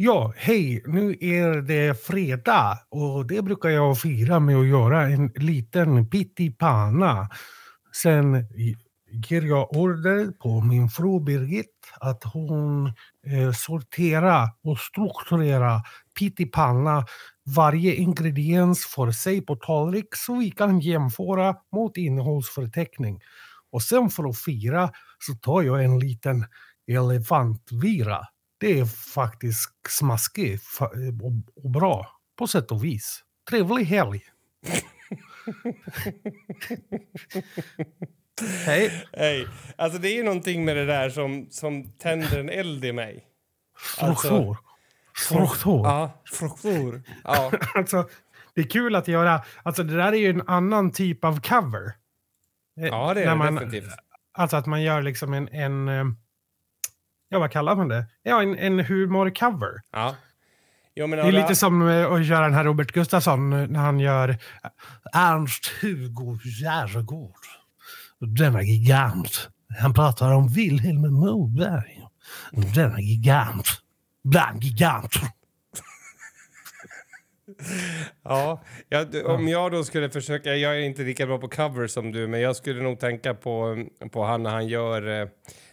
Ja, hej, nu är det fredag och det brukar jag fira med att göra en liten pyttipanna. Sen ger jag order på min fru Birgit att hon eh, sorterar och strukturerar pyttipanna. Varje ingrediens för sig på tallrik så vi kan jämföra mot innehållsförteckning. Och sen för att fira så tar jag en liten elefantvira. Det är faktiskt smaskigt och, bra på sätt och vis. Trevlig helg! Hej. Hej. Alltså det är ju någonting med det där som, som tänder en eld i mig. Struktur. Alltså, struktur. Ja, struktur. Ja. alltså, det är kul att göra... Alltså det där är ju en annan typ av cover. Ja, det är det man, definitivt. Alltså att man gör liksom en... en eh, ja, vad kallar man det? Ja, en, en humorcover. Ja. Jo, det är alla... lite som eh, att göra den här Robert Gustafsson eh, när han gör Ernst-Hugo Järegård. Denna gigant. Han pratar om Wilhelm Moberg. Denna gigant. Bland giganter. ja, jag, om jag då skulle försöka, jag är inte lika bra på cover som du, men jag skulle nog tänka på, på han när han gör eh,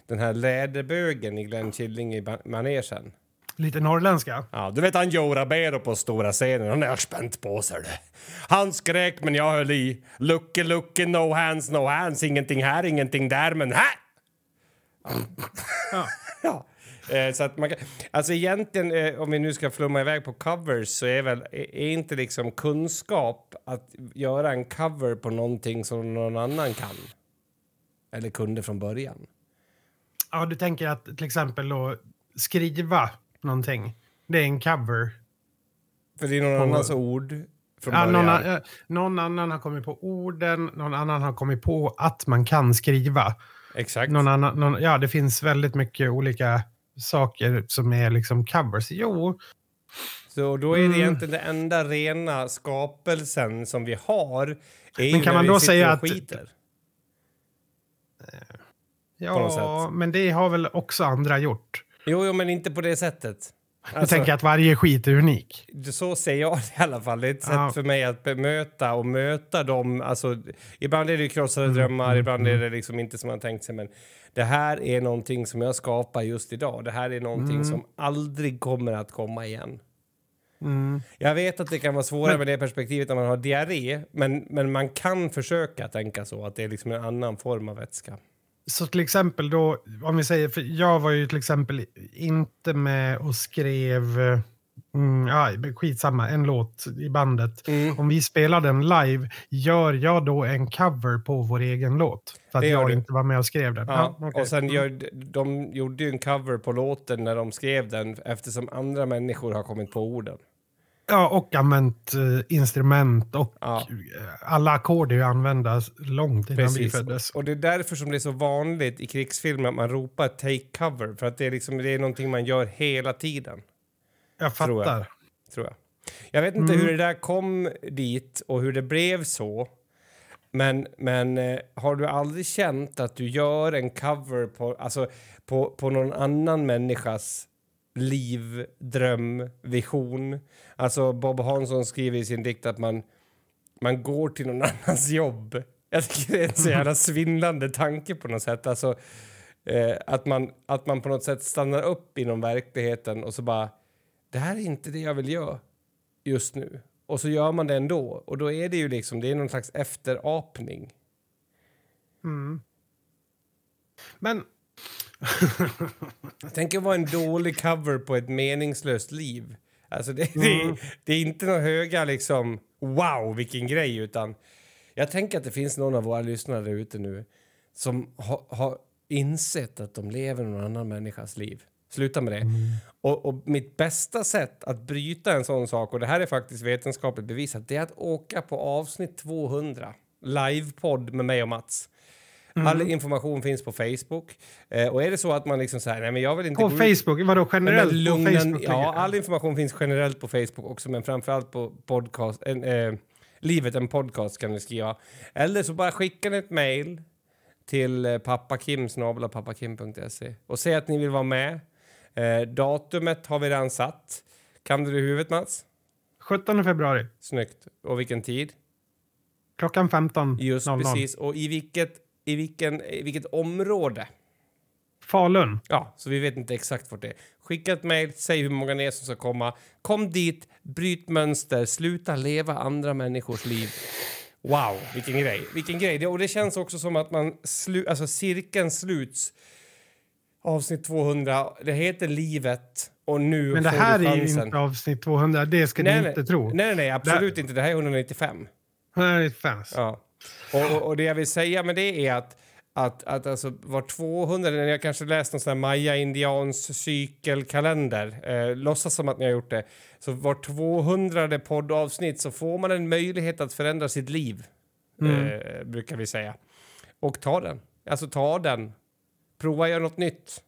den här läderbögen i Glenn Killing i manegen. Lite norrländska? Ja, du vet han Joe Rabero på stora scenen, han har spänt på sig det. Han skrek men jag höll i. Lucke, lucke, no hands, no hands, ingenting här, ingenting där, men här! Ja. ja. Eh, så att man kan, alltså egentligen, eh, om vi nu ska flumma iväg på covers så är väl är inte liksom kunskap att göra en cover på någonting som någon annan kan. Eller kunde från början. Ja, du tänker att till exempel då skriva någonting. Det är en cover. För det är någon på, annans ord från ja, någon, någon, annan har kommit på orden, någon annan har kommit på att man kan skriva. Exakt. Någon annan, någon, ja, det finns väldigt mycket olika saker som är liksom covers. Jo. Så då är det mm. egentligen det enda rena skapelsen som vi har. men kan man då säga att... Skiter. Ja, men det har väl också andra gjort. Jo, jo, men inte på det sättet. Alltså, jag tänker att varje skit är unik. Så ser jag det i alla fall. Det är ett ja. sätt för mig att bemöta och möta dem. Alltså, ibland är det krossade mm. drömmar, mm. ibland är mm. det liksom inte som man tänkt sig. Men det här är någonting som jag skapar just idag. Det här är någonting mm. som aldrig kommer att komma igen. Mm. Jag vet att det kan vara svårare men, med det perspektivet när man har diarré, men, men man kan försöka tänka så, att det är liksom en annan form av vätska. Så till exempel då, om vi säger, för jag var ju till exempel inte med och skrev, mm, ja skitsamma, en låt i bandet. Mm. Om vi spelar den live, gör jag då en cover på vår egen låt? För att jag du. inte var med och skrev den? Ja, ja okay. och sen mm. gör, de gjorde ju en cover på låten när de skrev den eftersom andra människor har kommit på orden. Ja, och använt uh, instrument och ja. alla ackord är ju använda långt innan Precis. vi föddes. Och det är därför som det är så vanligt i krigsfilmer att man ropar take cover. För att det är, liksom, det är någonting man gör hela tiden. Jag fattar. Tror jag. Tror jag. jag vet inte mm. hur det där kom dit och hur det blev så. Men, men eh, har du aldrig känt att du gör en cover på, alltså, på, på någon annan människas liv, dröm, vision. Alltså Bob Hansson skriver i sin dikt att man, man går till någon annans jobb. Jag tycker det är en så jävla svindlande tanke på något sätt. Alltså, eh, att, man, att man på något sätt stannar upp inom verkligheten och så bara, det här är inte det jag vill göra just nu. Och så gör man det ändå. Och då är det ju liksom, det är någon slags efterapning. Mm. Men Tänk att vara en dålig cover på ett meningslöst liv. Alltså det, mm. det, det, är inte några höga liksom wow vilken grej utan jag tänker att det finns någon av våra lyssnare ute nu som ha, har insett att de lever någon annan människas liv. Sluta med det. Mm. Och, och, mitt bästa sätt att bryta en sån sak, och det här är faktiskt vetenskapligt bevisat, det är att åka på avsnitt 200, livepodd med mig och Mats. Mm. All information finns på Facebook. Eh, och är det så att man liksom så här, nej men jag vill inte... På Facebook? Vadå generellt lugnen, på Facebook? Ja, all information finns generellt på Facebook också, men framförallt på podcast... Eh, Livet en podcast kan ni skriva. Eller så bara skicka ett mejl till eh, pappakim, pappakim.se och säg att ni vill vara med. Eh, datumet har vi redan satt. Kan du det i huvudet, Mats? 17 februari, Snyggt. Och vilken tid? klockan 15.00. Just precis. Och i vilket, i vilken, i vilket område? Falun. Ja, så vi vet inte exakt vart det är. Skicka ett mejl, säg hur många ni är som ska komma. Kom dit, bryt mönster, sluta leva andra människors liv. Wow, vilken grej. Vilken grej. Det, och det känns också som att man slu, alltså cirkeln sluts. Avsnitt 200. Det heter Livet och nu Men det får här du är ju inte avsnitt 200, det ska nej, ni nej, inte tro. Nej, nej, absolut inte. Det här är 195. Det här är ett fans. Ja. Och, och, det jag vill säga med det är att, att, att alltså var 200, när jag kanske läst någon sån här maya-indians cykelkalender, eh, låtsas som att ni har gjort det, så var 200 poddavsnitt så får man en möjlighet att förändra sitt liv, eh, brukar vi säga. Och ta den. Alltså ta den. Prova göra något nytt.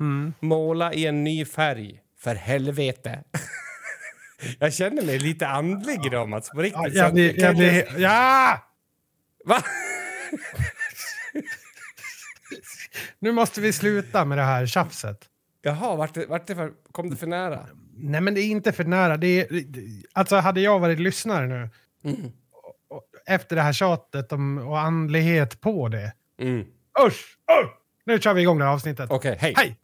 Mm. Måla i en ny färg. För helvete. jag känner mig lite andlig idag, Mats. På riktigt. Ja, jag att jag jag ja! Va? Nu måste vi sluta med det här tjafset. Jaha, vart det, vart det för, kom det för nära? Nej, men det är inte för nära. Det är, alltså, hade jag varit lyssnare nu, och- och, efter det här tjatet om, och andlighet på det. Mm. Usch! Usch! Nu kör vi igång det här avsnittet. Okej, hej. Hej!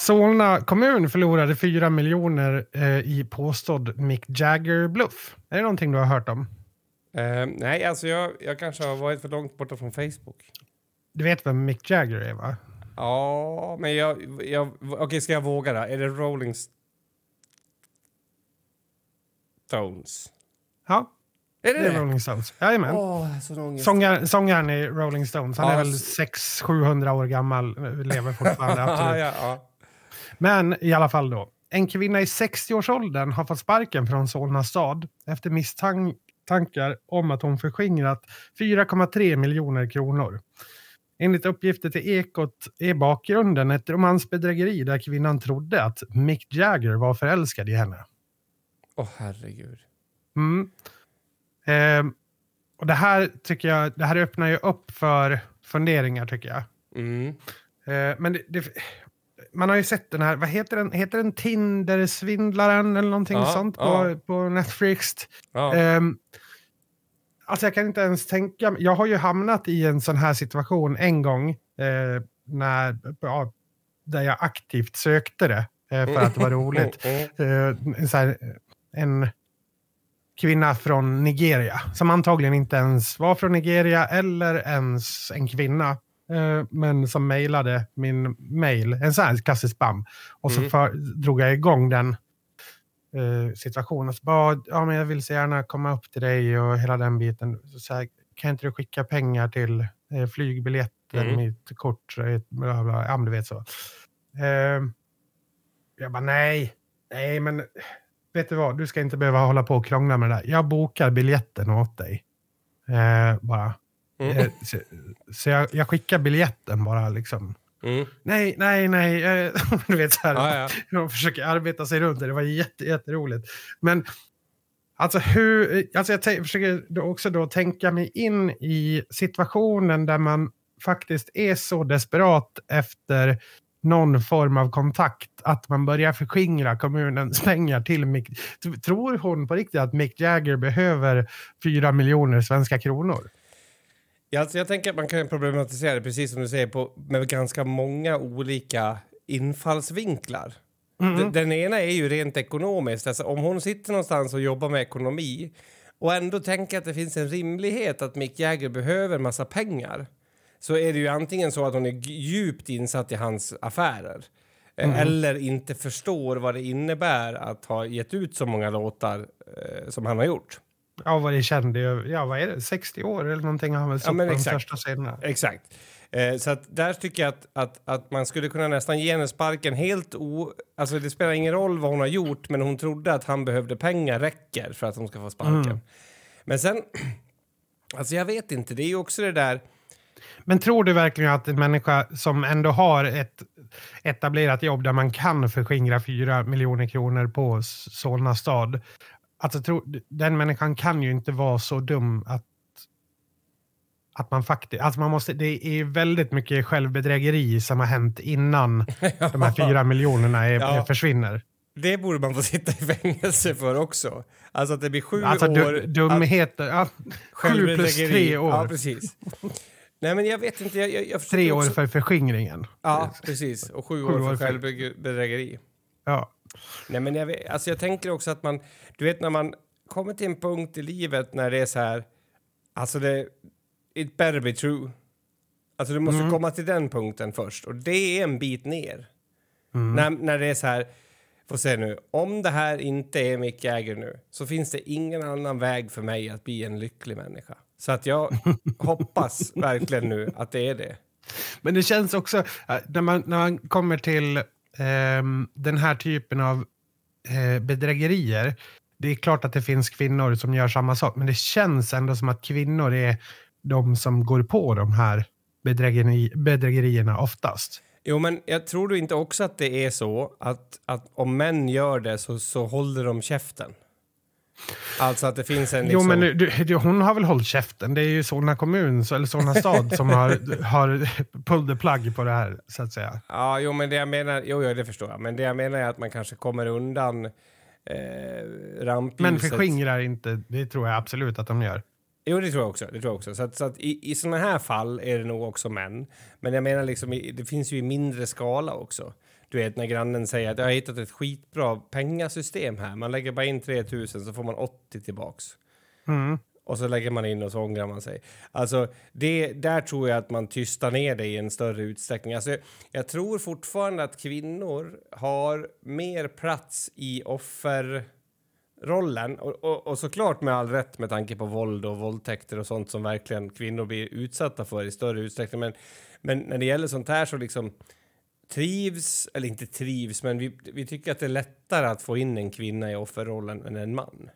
Solna kommun förlorade 4 miljoner eh, i påstådd Mick Jagger-bluff. Är det någonting du har hört om? Eh, nej, alltså jag, jag kanske har varit för långt borta från Facebook. Du vet vem Mick Jagger är, va? Ja, men jag... jag Okej, ska jag våga då? Är det Rolling Stones? Ja, Är det det är det? Rolling Stones. Jajamän. Ångest. Sångaren, i Rolling Stones. Han Ja, är väl s- 600-700 år gammal, lever fortfarande. ja, ja, ja. Men i alla fall då. En kvinna i 60-årsåldern har fått sparken från Solna stad efter misstankar om att hon förskingrat 4,3 miljoner kronor. Enligt uppgifter till Ekot är bakgrunden ett romansbedrägeri där kvinnan trodde att Mick Jagger var förälskad i henne. Åh, herregud. Mm. Ehm, och det här tycker jag, det här öppnar ju upp för funderingar tycker jag. Mm. Eh, men det, det, man har ju sett den här, vad heter den? Heter den Tinder-svindlaren eller någonting Ja, sånt på, ja. på Netflix? Ja. Ehm, alltså jag kan inte ens tänka, jag har ju hamnat i en sån här situation en gång eh, när, ja, där jag aktivt sökte det eh, för att det var roligt. Mm. Eh, en, så här, en kvinna från Nigeria som antagligen inte ens var från Nigeria eller ens en kvinna. Eh, Men som mejlade min mail, en sån här klassisk spam. Och så Mm. för, drog jag igång den eh, situationen. Så bara, ja, men jag vill så gärna komma upp till dig och hela den biten. Så, här, kan inte du skicka pengar till eh, flygbiljetten, Mm. mitt kort, eh, bla bla, ja du vet så. Eh, jag bara nej, nej men vet du vad, du ska inte behöva hålla på och krångla med det där. Jag bokar biljetten åt dig. Eh, bara. Mm. Eh, så så jag, jag skickar biljetten bara liksom. Mm. Nej, nej, nej. Du vet så här. Ja, ja. De försöker arbeta sig runt det. Det var jätte, jätteroligt. Men alltså hur... Alltså jag försöker då också då tänka mig in i situationen där man faktiskt är så desperat efter någon form av kontakt att man börjar förskingra kommunens pengar till Mick. Tror hon på riktigt att Mick Jagger behöver fyra miljoner svenska kronor? Ja, alltså jag tänker att man kan problematisera det precis som du säger på, med ganska många olika infallsvinklar. Mm. Den, den ena är ju rent ekonomiskt. Alltså, om hon sitter någonstans och jobbar med ekonomi och ändå tänker att det finns en rimlighet att Mick Jagger behöver en massa pengar så är det ju antingen så att hon är djupt insatt i hans affärer eh, eller inte förstår vad det innebär att ha gett ut så många låtar eh, som han har gjort. Ja, vad det kände. Ja, vad är det? 60 år eller någonting har han väl stått men på de exakt. största scenerna. Exakt. Eh, så att där tycker jag att, att, att man skulle kunna nästan ge henne sparken helt o... Alltså det spelar ingen roll vad hon har gjort men hon trodde att han behövde pengar räcker för att hon ska få sparken. Mm. Men sen... Alltså jag vet inte, det är ju också det där... Men tror du verkligen att en människa som ändå har ett etablerat jobb där man kan förskingra 4 miljoner kronor på Solna stad, alltså tro, den människan kan ju inte vara så dum att att man faktiskt, alltså man måste, det är väldigt mycket självbedrägeri som har hänt innan de här fyra miljonerna är, ja. försvinner. Det borde man få sitta i fängelse för också. Alltså att det blir sju alltså, år... dumheter. Ja, sju plus tre år. Ja, precis. Nej, men jag vet inte. Jag, jag tre år också... för förskingringen. Ja, precis. Och sju, sju år, år för självbedrägeri. Ja. Nej, men jag, vet, alltså jag tänker också att man... Du vet när man kommer till en punkt i livet när det är så här... Alltså det... It better be true. Alltså du måste mm. komma till den punkten först. Och det är en bit ner. Mm. När, när det är så här får se nu, om det här inte är Mick Jagger nu så finns det ingen annan väg för mig att bli en lycklig människa. Så att jag hoppas verkligen nu att det är det. Men det känns också, äh, när man, när man kommer till eh, den här typen av eh, bedrägerier, det är klart att det finns kvinnor som gör samma sak, men det känns ändå som att kvinnor är de som går på de här bedrägeri, bedrägerierna oftast. Jo, men jag tror du inte också att det är så att, att om män gör det så, så håller de käften? Alltså att det finns en... Liksom... Jo, men du, du, hon har väl hållit käften. Det är ju Solna kommun, eller Solna stad, som har, har pulled the plug på det här, så att säga. Ja, jo, men det jag menar... Jo, jo, det förstår jag. Men det jag menar är att man kanske kommer undan eh, rampljuset. Men förskingrar inte, det tror jag absolut att de gör. Jo, det tror jag också. Det tror jag också. Så, att, så att i, i såna här fall är det nog också män. Men jag menar, liksom, det finns ju i mindre skala också. Du vet när grannen säger att jag har hittat ett skitbra pengasystem här. Man lägger bara in 3000 så får man 80 tillbaks. Mm. Och så lägger man in och så ångrar man sig. Alltså, det, där tror jag att man tystar ner det i en större utsträckning. Alltså, jag tror fortfarande att kvinnor har mer plats i offer rollen och, och, och, såklart med all rätt med tanke på våld och våldtäkter och sånt som verkligen kvinnor blir utsatta för i större utsträckning. Men, men när det gäller sånt här så liksom trivs, eller inte trivs, men vi, vi tycker att det är lättare att få in en kvinna i offerrollen än en man.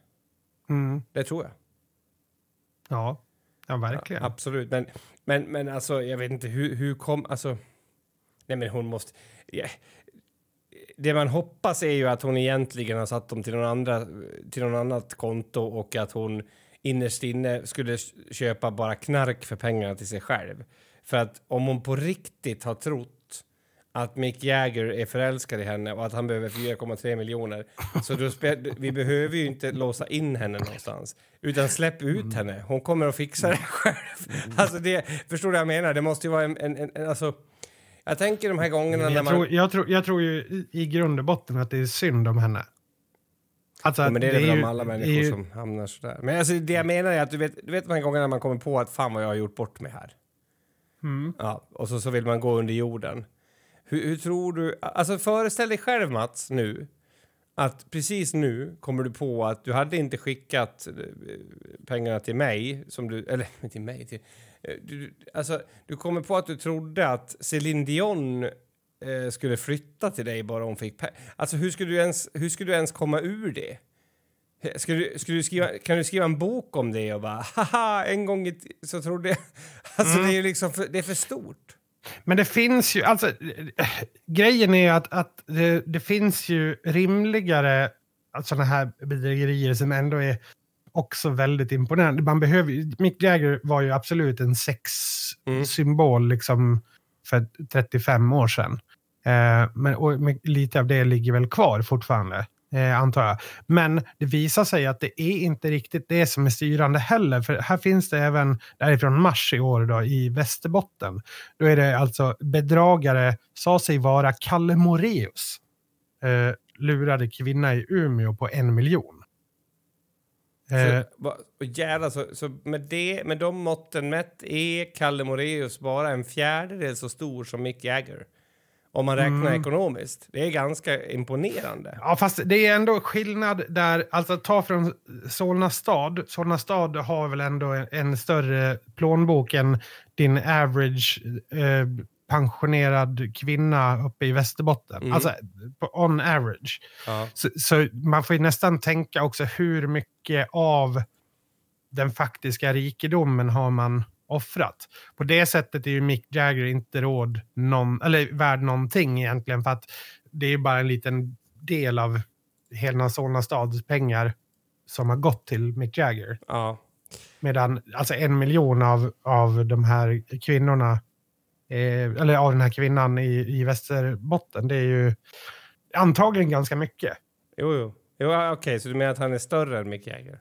Mm. Det tror jag. Ja, ja verkligen. Ja, absolut, men, men, men alltså jag vet inte hur, hur kom, alltså, nej men hon måste, yeah det man hoppas är ju att hon egentligen har satt dem till någon, andra, till någon annat konto och att hon innerst inne skulle köpa bara knark för pengarna till sig själv. För att om hon på riktigt har trott att Mick Jagger är förälskad i henne och att han behöver 4,3 miljoner. Så då vi behöver ju inte låsa in henne någonstans. Utan släpp ut mm. henne. Hon kommer att fixa det själv. Alltså det, förstår du vad jag menar? Det måste ju vara en... en, en alltså, jag tänker de här gångerna jag när man... Tror, jag, tror, jag tror ju i, i grund och botten att det är synd om henne. Alltså, ja, men det är det väl om alla människor ju... som hamnar sådär. Men alltså, det jag menar är att du vet, du vet de här gångerna när man kommer på att fan vad jag har gjort bort mig här. Mm. Ja, och så, så vill man gå under jorden. Hur, hur, tror du... Alltså föreställ dig själv Mats nu att precis nu kommer du på att du hade inte skickat eh, pengarna till mig, som du, eller till mig, till, Eh, du, alltså, du kommer på att du trodde att Céline Dion eh, skulle flytta till dig bara hon fick pengar. Alltså hur skulle, du ens, hur skulle du ens komma ur det? Skulle du, skulle du skriva, kan du skriva en bok om det och bara haha, en gång i så trodde jag... Alltså mm. det är liksom för, det är för stort. Men det finns ju, alltså grejen är att, att det, det finns ju rimligare sådana här bedrägerier som ändå är också väldigt imponerande. Man behöver, Mick Jagger var ju absolut en sexsymbol mm. liksom för 35 år sedan. Eh, men, och lite av det ligger väl kvar fortfarande, eh, antar jag. Men det visar sig att det är inte riktigt det som är styrande heller. För här finns det även, därifrån mars i år då, i Västerbotten. Då är det alltså bedragare, sa sig vara Kalle Moreus. Eh, lurade kvinna i Umeå på en miljon. Eh. Så, jävlar, så, så med, det, med de måtten mätt är Kalle Moreus bara en fjärdedel så stor som Mick Jagger. Om man räknar mm. ekonomiskt. Det är ganska imponerande. Ja, fast det är ändå skillnad där, alltså ta från Solna stad. Solna stad har väl ändå en, en större plånbok än din average eh, pensionerad kvinna uppe i Västerbotten. Mm. Alltså on average. Ja. Så, så, man får ju nästan tänka också hur mycket av den faktiska rikedomen har man offrat. På det sättet är ju Mick Jagger inte råd någon, eller värd någonting egentligen för att det är bara en liten del av hela Solna stads pengar som har gått till Mick Jagger. Ja. Medan alltså en miljon av, av de här kvinnorna, eh, eller av den här kvinnan i, i Västerbotten, det är ju antagligen ganska mycket. Jo, jo. jo Okej, okay, så du menar att han är större än Mick Jagger?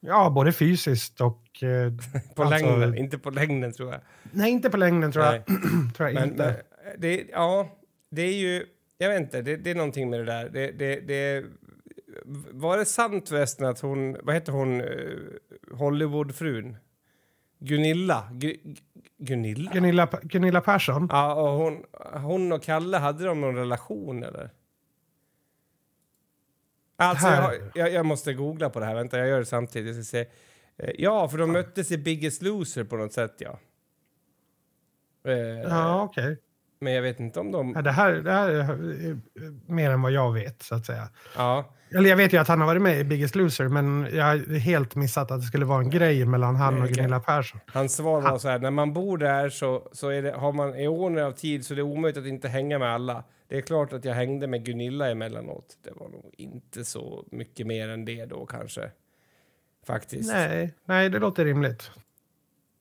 Ja, både fysiskt och... Eh, på alltså, längden, inte på längden tror jag. Nej, inte på längden tror jag, tror jag men, inte. Men, det, ja, det är ju... Jag vet inte, det, det är någonting med det där. Det, det, det, var det sant förresten att hon, vad heter hon, uh, Hollywoodfrun? Gunilla? Gu, Gunilla? Gunilla? Gunilla Persson? Ja, och hon, hon och Kalle, hade de någon relation eller? Alltså, jag, jag, jag, måste googla på det här. Vänta, jag gör det samtidigt. Jag ska se. Eh, ja, för de möttes i Biggest Loser på något sätt, ja. Eh, ja, okej. Okay. Men jag vet inte om de... Ja, det, här, det här är mer än vad jag vet, så att säga. Ja. Eller jag vet ju att han har varit med i Biggest Loser, men jag har helt missat att det skulle vara en grej mellan han och Gunilla Persson. Hans svar var så här, när man bor där så, så är det, har man eoner av tid så det är omöjligt att inte hänga med alla. Det är klart att jag hängde med Gunilla emellanåt. Det var nog inte så mycket mer än det då kanske. Faktiskt. Nej, nej det låter rimligt.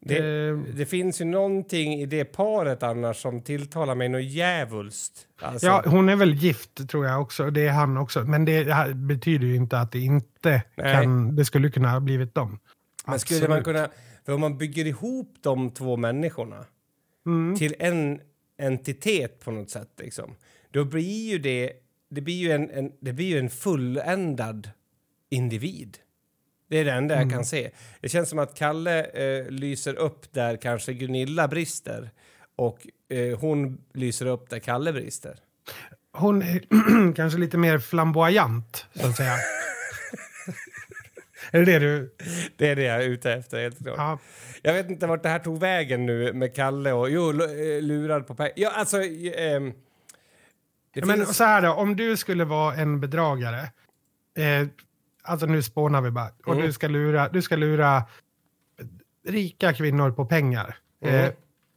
Det, det, det, finns ju någonting i det paret annars som tilltalar mig något djävulskt. Alltså. Ja, hon är väl gift tror jag också. Det är han också. Men det betyder ju inte att det inte kan... Det skulle kunna ha blivit dem. Men skulle man kunna... För om man bygger ihop de två människorna mm. till en entitet på något sätt, liksom, då blir ju det... Det blir ju en, en det blir ju en fulländad individ. Det är det enda mm. jag kan se. Det känns som att Kalle eh, lyser upp där kanske Gunilla brister och eh, hon lyser upp där Kalle brister. Hon är kanske lite mer flamboyant, så att säga. är det det du... Det är det jag är ute efter, helt klart. Ja. Jag vet inte vart det här tog vägen nu med Kalle och... Jo, eh, lurad på pengar. Ja, alltså... Eh, ja, men så här då, om du skulle vara en bedragare. Eh, alltså nu spånar vi bara. Och mm. du, ska lura, du ska lura rika kvinnor på pengar. Mm. Eh,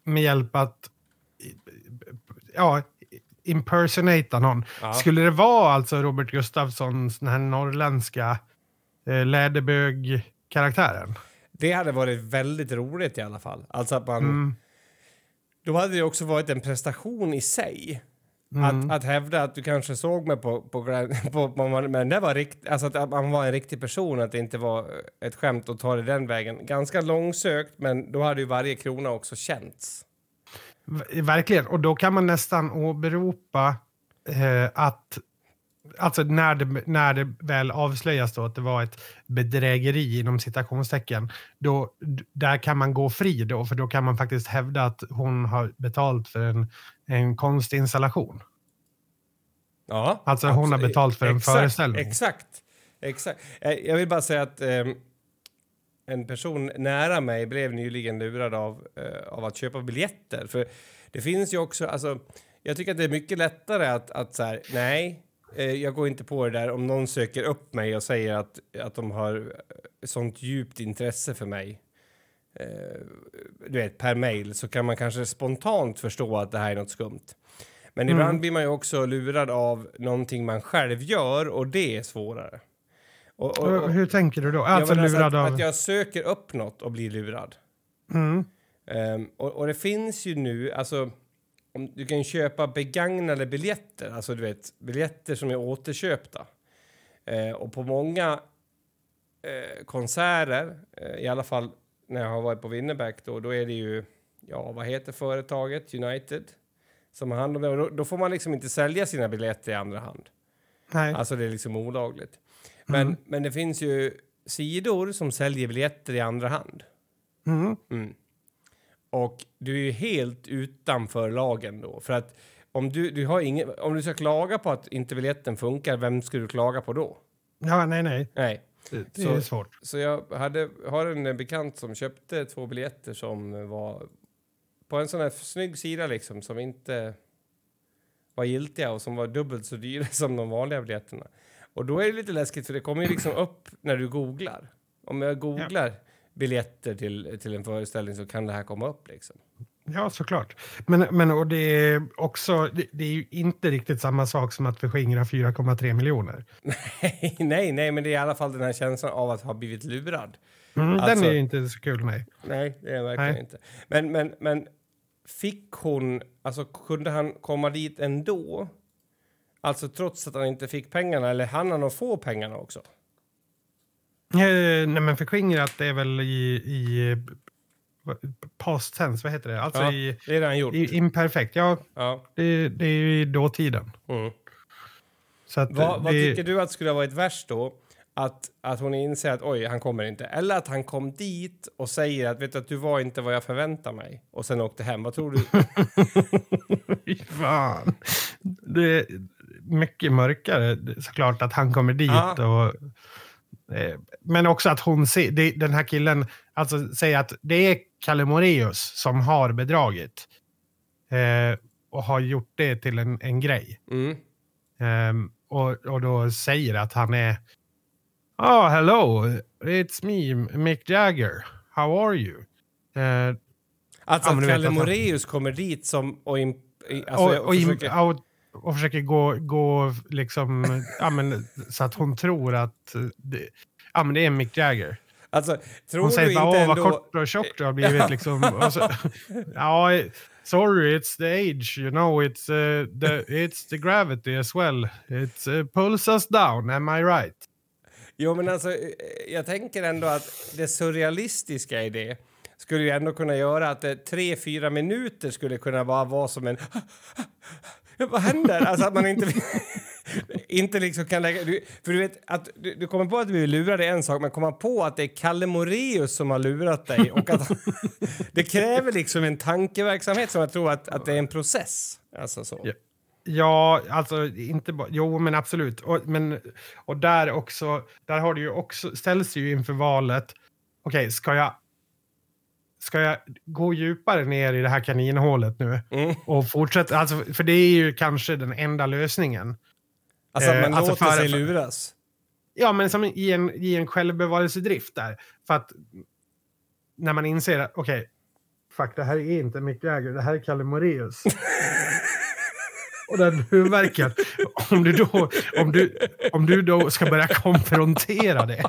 med hjälp att ja, impersonata någon. Ja. Skulle det vara alltså Robert Gustafssons den här norrländska eh, läderbög-karaktären? Det hade varit väldigt roligt i alla fall. Alltså att man... Mm. Då hade det också varit en prestation i sig. Mm. Att, att hävda att du kanske såg mig på, på, på, på men det var rikt, alltså att man var en riktig person, att det inte var ett skämt att ta det den vägen. Ganska långsökt, men då hade ju varje krona också känts. Verkligen, och då kan man nästan åberopa eh, att Alltså när det, när det väl avslöjas då att det var ett bedrägeri inom citationstecken, då, där kan man gå fri då, för då kan man faktiskt hävda att hon har betalt för en, en konstinstallation. Ja, alltså absolut. hon har betalt för en exakt, föreställning. Exakt. exakt. Eh, jag vill bara säga att eh, en person nära mig blev nyligen lurad av, eh, av att köpa biljetter. För det finns ju också, alltså, jag tycker att det är mycket lättare att, att så här, nej, jag går inte på det där om någon söker upp mig och säger att, att de har eh, sånt djupt intresse för mig. Eh, du vet, per mail så kan man kanske spontant förstå att det här är något skumt. Men mm. ibland blir man ju också lurad av någonting man själv gör och det är svårare. Och, och, och, Hur tänker du då? Alltså, alltså lurad att, av... att jag söker upp något och blir lurad. Mm. Um, och, och, det finns ju nu, alltså om, du kan köpa begagnade biljetter, alltså du vet biljetter som är återköpta. Eh, och på många eh, konserter, eh, i alla fall när jag har varit på Winnerbäck då, då är det ju, ja vad heter företaget, United, som har hand om det. Och då, då, får man liksom inte sälja sina biljetter i andra hand. Nej. Alltså det är liksom olagligt. Men, mm. men det finns ju sidor som säljer biljetter i andra hand. Mm. Mm. Och du är ju helt utanför lagen då. För att om du, du har ingen, om du ska klaga på att inte biljetten funkar, vem ska du klaga på då? Ja, nej, nej. Nej. Det, det så, är svårt. Så jag hade, har en bekant som köpte två biljetter som var på en sån här snygg sida liksom som inte var giltiga och som var dubbelt så dyra som de vanliga biljetterna. Och då är det lite läskigt för det kommer ju liksom upp när du googlar Om jag googlar biljetter till, till en föreställning så kan det här komma upp liksom. Ja, såklart. Men, men och det är också, det, det är ju inte riktigt samma sak som att förskingra 4,3 miljoner. Nej, nej, nej, men det är i alla fall den här känslan av att ha blivit lurad. Mm, den Alltså- är ju inte så kul, nej. Nej, det är verkligen Nej. inte. Men, men, men fick hon, alltså kunde han komma dit ändå? Alltså trots att han inte fick pengarna, eller hann han att få pengarna också? Eh, nej, men förskingrat är väl i, i vad- past tense, vad heter det? Alltså Ja, i, det är det han gjort. i imperfekt. Ja, Ja. det, det är ju i dåtiden. Mm. Så att Vad, vad det, tycker du att skulle ha varit värst då? Att, att hon inser att oj, han kommer inte. Eller att han kom dit och säger att vet du, att du var inte vad jag förväntar mig. Och sen åkte hem. Vad tror du? Fan. Det är mycket mörkare såklart att han kommer dit. Ja. Och, men också att hon ser, den här killen alltså säger att det är Kalle Moreus som har bedragit. Eh, och har gjort det till en, en grej. Mm. Ehm, och, och då säger att han är Oh, hello, it's me, Mick Jagger. How are you? Eh, Alltså Ja, att Kalle att han- Moreus kommer dit som och, in, alltså, och, och och, försöker, och, och försöker gå, gå liksom, ja, men, så att hon tror att det, ja, men det är Mick Jagger. alltså, tror Hon du säger bara, åh vad ändå... kort och tjockt du har blivit. liksom. så, ja, sorry, it's the age, you know, it's, uh, the, it's the gravity as well. It uh, pulls us down, am I right? Jo, men alltså, jag tänker ändå att det surrealistiska i det skulle ju ändå kunna göra att eh, tre, fyra minuter skulle kunna vara vad som en... Vad händer? Alltså att man inte... inte liksom kan lägga... Du, för du vet, att du, du kommer på att du blir lurad är en sak, men komma på att det är Kalle Moreus som har lurat dig och att det kräver liksom en tankeverksamhet som jag tror att, att det är en process. Alltså så. Ja. Ja, alltså inte bara... Jo, men absolut. Och, men, och där också, där har du ju också, ställs ju inför valet. Okej, ska jag... Ska jag gå djupare ner i det här kaninhålet nu Mm. och fortsätta? Alltså, för det är ju kanske den enda lösningen. Alltså att Eh, man alltså låter sig luras. Ja, men som i en, i en självbevarelsedrift där. För att när man inser att okej, fuck, det här är inte Mick Jagger, det här är Kalle Moreus. Och den huvudvärken, om du, då, om, du, om du då ska börja konfrontera det.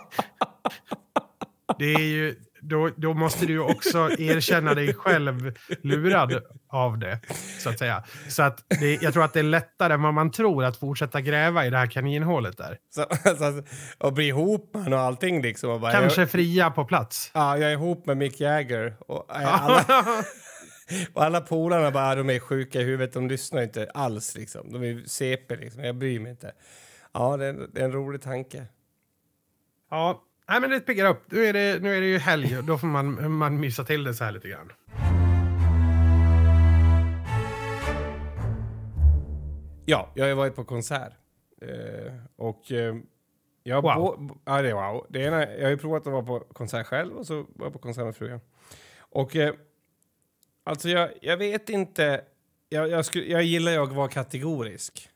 Det är ju, då, då måste du också erkänna dig själv lurad av det, så att säga. Så att det, jag tror att det är lättare än vad man tror att fortsätta gräva i det här kaninhålet där. Så, alltså, och bli ihop med honom och allting liksom. Och bara, Kanske jag, fria på plats. ja, jag är ihop med Mick Jagger. Och, alla, och alla polarna bara, de är sjuka i huvudet. De lyssnar inte alls liksom. De är CP liksom. Jag bryr mig inte. Ja, det är, det är en rolig tanke. Ja, nej, men det piggar upp. Nu är det, nu är det ju helg och då får man, man mysa till det så här lite grann. Ja, jag har varit på konsert. Eh, och eh, jag... Wow. Bo, ja, det är wow. Det ena, jag har ju provat att vara på konsert själv och så var jag på konsert med frugan. Och eh, alltså jag, jag vet inte... Jag, jag, skulle, jag gillar ju att vara kategorisk.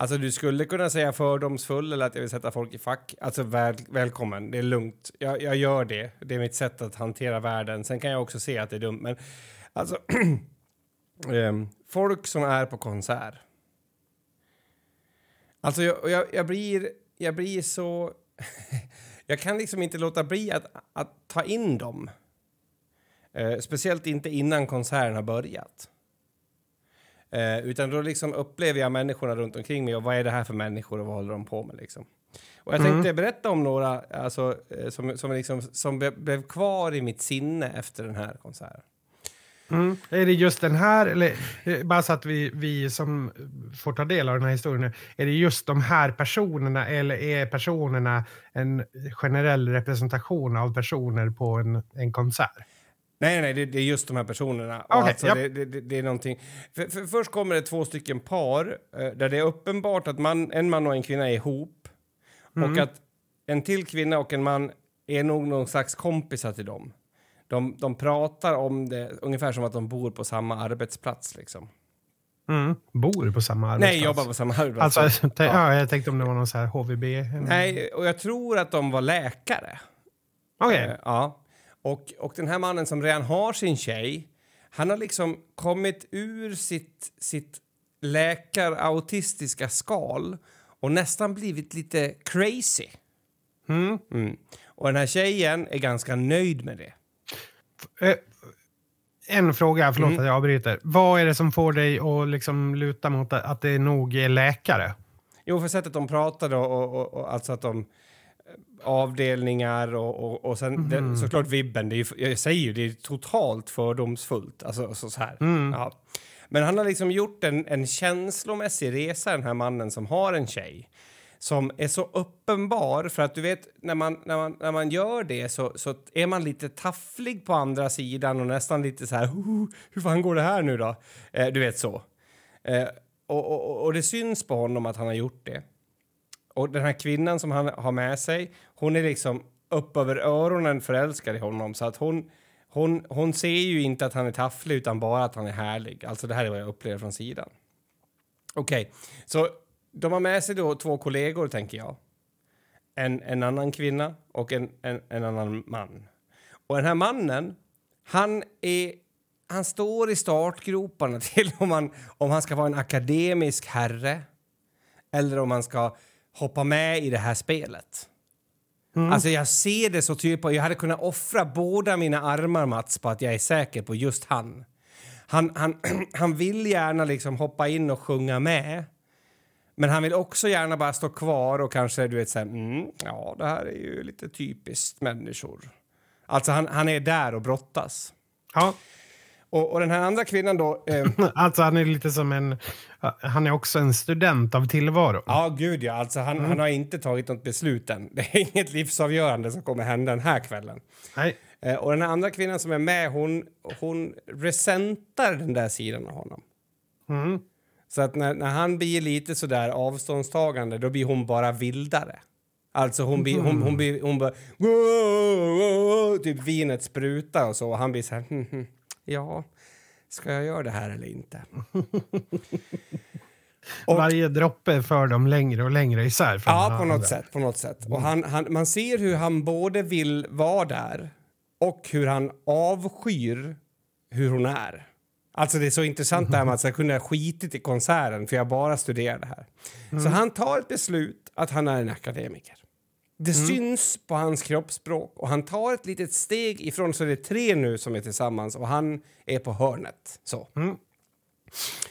Alltså du skulle kunna säga fördomsfull eller att jag vill sätta folk i fack. Alltså väl, välkommen, det är lugnt. Jag, jag gör det. Det är mitt sätt att hantera världen. Sen kan jag också se att det är dumt. Men alltså... Ehm, folk som är på konsert. Alltså jag, jag, jag, blir, jag blir så... jag kan liksom inte låta bli att, att ta in dem. Eh, speciellt inte innan konserten har börjat. Eh, utan då liksom upplever jag människorna runt omkring mig och vad är det här för människor och vad håller de på med liksom. Och jag tänkte berätta om några alltså, eh, som, som, liksom, som be, blev kvar i mitt sinne efter den här konserten. Mm. Är det just den här, eller eh, bara så att vi, vi som får ta del av den här historien, nu, är det just de här personerna eller är personerna en generell representation av personer på en, en konsert? Nej, nej, det, det är just de här personerna. Okej, alltså, japp. det, det, det, är någonting... För, för först kommer det två stycken par eh, där det är uppenbart att man, en man och en kvinna är ihop och att en till kvinna och en man är nog någon slags kompisar till dem. De, de pratar om det ungefär som att de bor på samma arbetsplats. Liksom. Mm. Bor på samma arbetsplats? Nej, jobbar på samma arbetsplats. Alltså, t- ja. jag tänkte om det var någon så här HVB. Nej, och jag tror att de var läkare. Okej. Eh, ja. Och, och den här mannen som redan har sin tjej, han har liksom kommit ur sitt, sitt läkarautistiska skal och nästan blivit lite crazy. Mm. Mm. Och den här tjejen är ganska nöjd med det. Eh, en fråga, förlåt Mm. att jag avbryter. Vad är det som får dig att liksom luta mot att- det nog är läkare? Jo, för sättet de pratade och, och, och, och alltså att de avdelningar och, och, och sen det, såklart vibben. Det är, ju- jag säger ju, det är totalt fördomsfullt. Alltså så, så här. Ja. Men han har liksom gjort en, en känslomässig resa, den här mannen som har en tjej som är så uppenbar för att du vet när man, när man, när man gör det så, så är man lite tafflig på andra sidan och nästan lite så här "Oh, hur fan går det här nu då? Eh, du vet så. Eh, och, och, och det syns på honom att han har gjort det. Och den här kvinnan som han har med sig, hon är liksom upp över öronen förälskad i honom så att hon, hon, hon ser ju inte att han är tafflig utan bara att han är härlig. Alltså det här är vad jag upplever från sidan. Okej, så de har med sig då två kollegor tänker jag. En, en annan kvinna och en, en, en annan man. Och den här mannen, han är han står i startgroparna till om han, om han ska vara en akademisk herre eller om han ska hoppa med i det här spelet. Alltså jag ser det så tydligt. Jag hade kunnat offra båda mina armar, Mats, på att jag är säker på just han. Han, han, han vill gärna liksom hoppa in och sjunga med. Men han vill också gärna bara stå kvar och kanske, du vet, säga mm, ja, det här är ju lite typiskt människor. Alltså han, han är där och brottas. Ja. Och, och den här andra kvinnan då... Eh, Alltså han är lite som en... Han är också en student av tillvaron. ja, gud ja. Alltså han, han har inte tagit något beslut än. Det är inget livsavgörande som kommer hända den här kvällen. Nej. Eh, och den här andra kvinnan som är med, hon, hon resentar den där sidan av honom. Mm. Så att när, när han blir lite sådär avståndstagande, då blir hon bara vildare. Alltså hon blir, hon, hon blir, hon bara, typ vinet sprutar och så och han blir så här, "Hmm, hmm, ja, ska jag göra det här eller inte? Och- Varje droppe för dem längre och längre isär. från Ja, på något sätt. På något sätt. Och han, han, man ser hur han både vill vara där och hur han avskyr hur hon är. Alltså det är så intressant det här med att jag kunde ha skitit i konserten för jag bara studerade här. Så han tar ett beslut att han är en akademiker. Det syns på hans kroppsspråk och han tar ett litet steg ifrån så det är tre nu som är tillsammans och han är på hörnet. Så.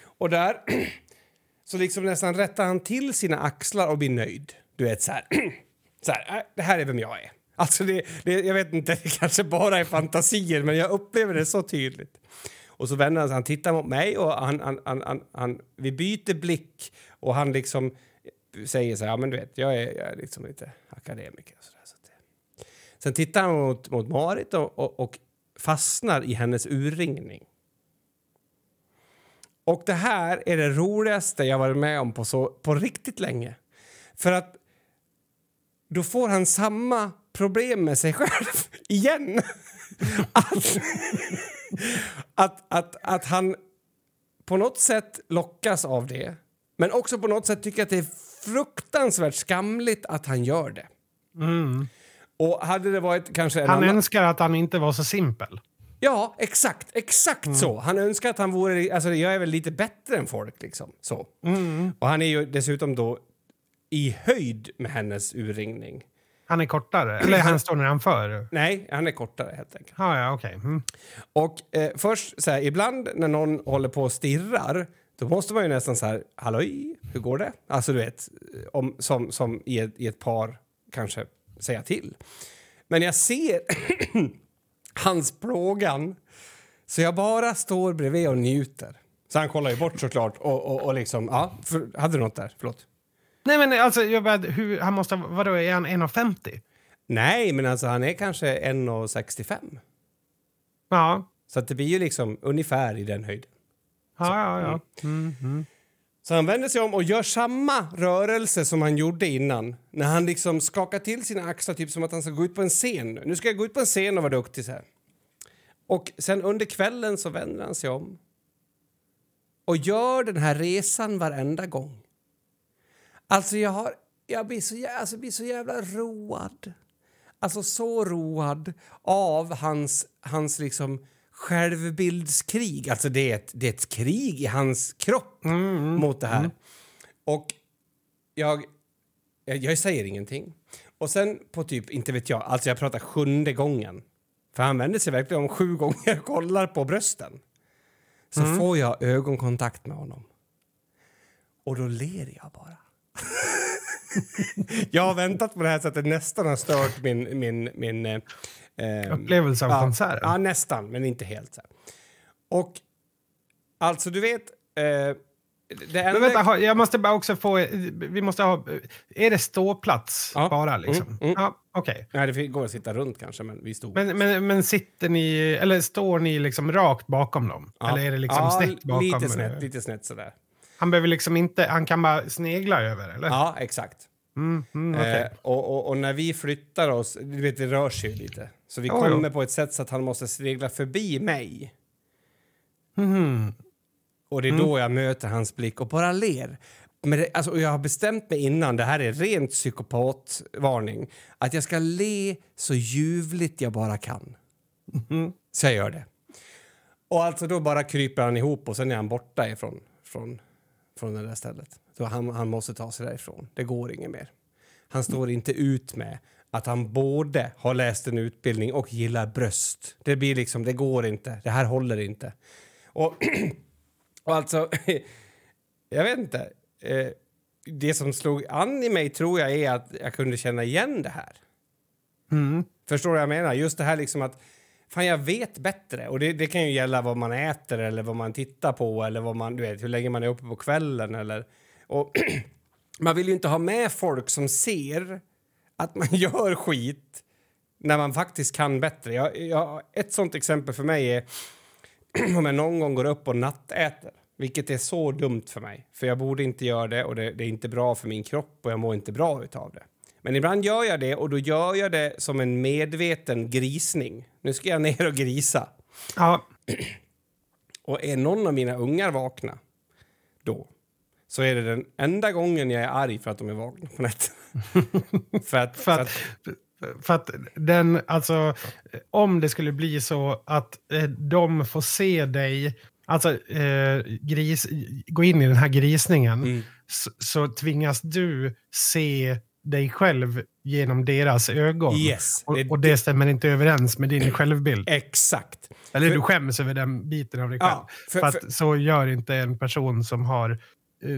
Och där så liksom nästan rättar han till sina axlar och blir nöjd. Du vet så här. så här "Äh, det här är vem jag är. Alltså det, det, jag vet inte, det kanske bara är fantasier men jag upplever det så tydligt. Och så vänder han sig, han tittar mot mig och han, han, han, han, vi byter blick och han liksom säger så här, ja men du vet, jag är, jag är liksom lite akademiker och så där. Så att det. Sen tittar han mot, mot Marit och, och, och fastnar i hennes urringning. Och det här är det roligaste jag varit med om på, så, på riktigt länge. För att då får han samma problem med sig själv igen. att, att, att, att han på något sätt lockas av det men också på något sätt tycker att det är fruktansvärt skamligt att han gör det. Och hade det varit kanske Han annan... önskar att han inte var så simpel. Ja, exakt. Exakt så. Han önskar att han vore... Alltså, jag är väl lite bättre än folk, liksom. Så. Och han är ju dessutom då i höjd med hennes urringning. Han är kortare. Eller han står nedanför. Nej, han är kortare helt enkelt. Ja, ja, okej. Mm. Och eh, först så här, ibland när någon håller på och stirrar då måste man ju nästan så här, halloj, hur går det? Alltså du vet, om, som, som i, ett, i ett par kanske säga till. Men jag ser hans plågan så jag bara står bredvid och njuter. Så han kollar ju bort såklart och, och, och liksom, ja, för, hade du något där? Förlåt. Nej, men alltså, jag bara, hur, han måste, vadå, är han 1,50? Nej, men alltså han är kanske 1,65. Ja. Så det blir ju liksom ungefär i den höjden. Ja, ja, ja. Mm. Så han vänder sig om och gör samma rörelse som han gjorde innan. När han liksom skakar till sina axlar typ som att han ska gå ut på en scen. Nu ska jag gå ut på en scen och vara duktig så här. Och sen under kvällen så vänder han sig om. Och gör den här resan varenda gång. Alltså jag har... Jag blir så, jä- alltså, blir så jävla road. alltså så road av hans, hans liksom självbildskrig. Alltså det är, ett, det är ett krig i hans kropp mot det här. Och jag, jag, jag säger ingenting. Och sen på typ, inte vet jag, alltså jag pratar sjunde gången. För han vänder sig verkligen om sju gånger och kollar på brösten. Så får jag ögonkontakt med honom. Och då ler jag bara. jag har väntat på det här så att det nästan har stört min... min, min eh, eh, Upplevelse av ja, konserten. Ja, nästan, men inte helt. Så. Och alltså, du vet... Eh. Men vänta, jag måste bara också få... Vi måste ha... Är det ståplats Ja. bara liksom? Mm, mm. Ja, okej. Nej, det går att sitta runt kanske, men vi stod. Men, men, men sitter ni... Eller står ni liksom rakt bakom dem? Ja. Eller är det liksom ja, snett bakom? Lite snett, lite snett sådär. Han behöver liksom inte... Han kan bara snegla över, eller? Ja, exakt. Mm, mm, okej. Eh, och, och, och när vi flyttar oss, du vet det rör sig ju lite. Så vi ja. kommer på ett sätt så att han måste snegla förbi mig. Mhm. Och det är då jag möter hans blick och bara ler. Men det, alltså, jag har bestämt mig innan, det här är rent psykopatvarning, att jag ska le så ljuvligt jag bara kan. Så jag gör det. Och alltså då bara kryper han ihop och sen är han borta ifrån från, från det där stället. Så han, han måste ta sig därifrån. Det går inget mer. Han står inte ut med att han både har läst en utbildning och gillar bröst. Det blir liksom, det går inte. Det här håller inte. Och, och alltså, jag vet inte. Eh, det som slog an i mig tror jag är att jag kunde känna igen det här. Mm. Förstår du vad jag menar? Just det här liksom att fan jag vet bättre. Och det, det kan ju gälla vad man äter eller vad man tittar på eller vad man, du vet, hur länge man är uppe på kvällen eller... Och man vill ju inte ha med folk som ser att man gör skit när man faktiskt kan bättre. Jag, jag, ett sånt exempel för mig är om jag någon gång går upp och nattäter. Vilket är så dumt för mig. För jag borde inte göra det och det, det är inte bra för min kropp och jag mår inte bra utav det. Men ibland gör jag det och då gör jag det som en medveten grisning. Nu ska jag ner och grisa. Ja, Och är någon av mina ungar vakna då så är det den enda gången jag är arg för att de är vakna på nätterna. för att, för att, för att den, alltså, om det skulle bli så att eh, de får se dig, alltså eh, gris, gå in i den här grisningen, Mm. så, så tvingas du se dig själv genom deras ögon. Yes, Och, det och det stämmer inte överens med din självbild. Exakt. Eller för- du skäms över den biten av dig själv. Ja, för- för, att för- så gör inte en person som har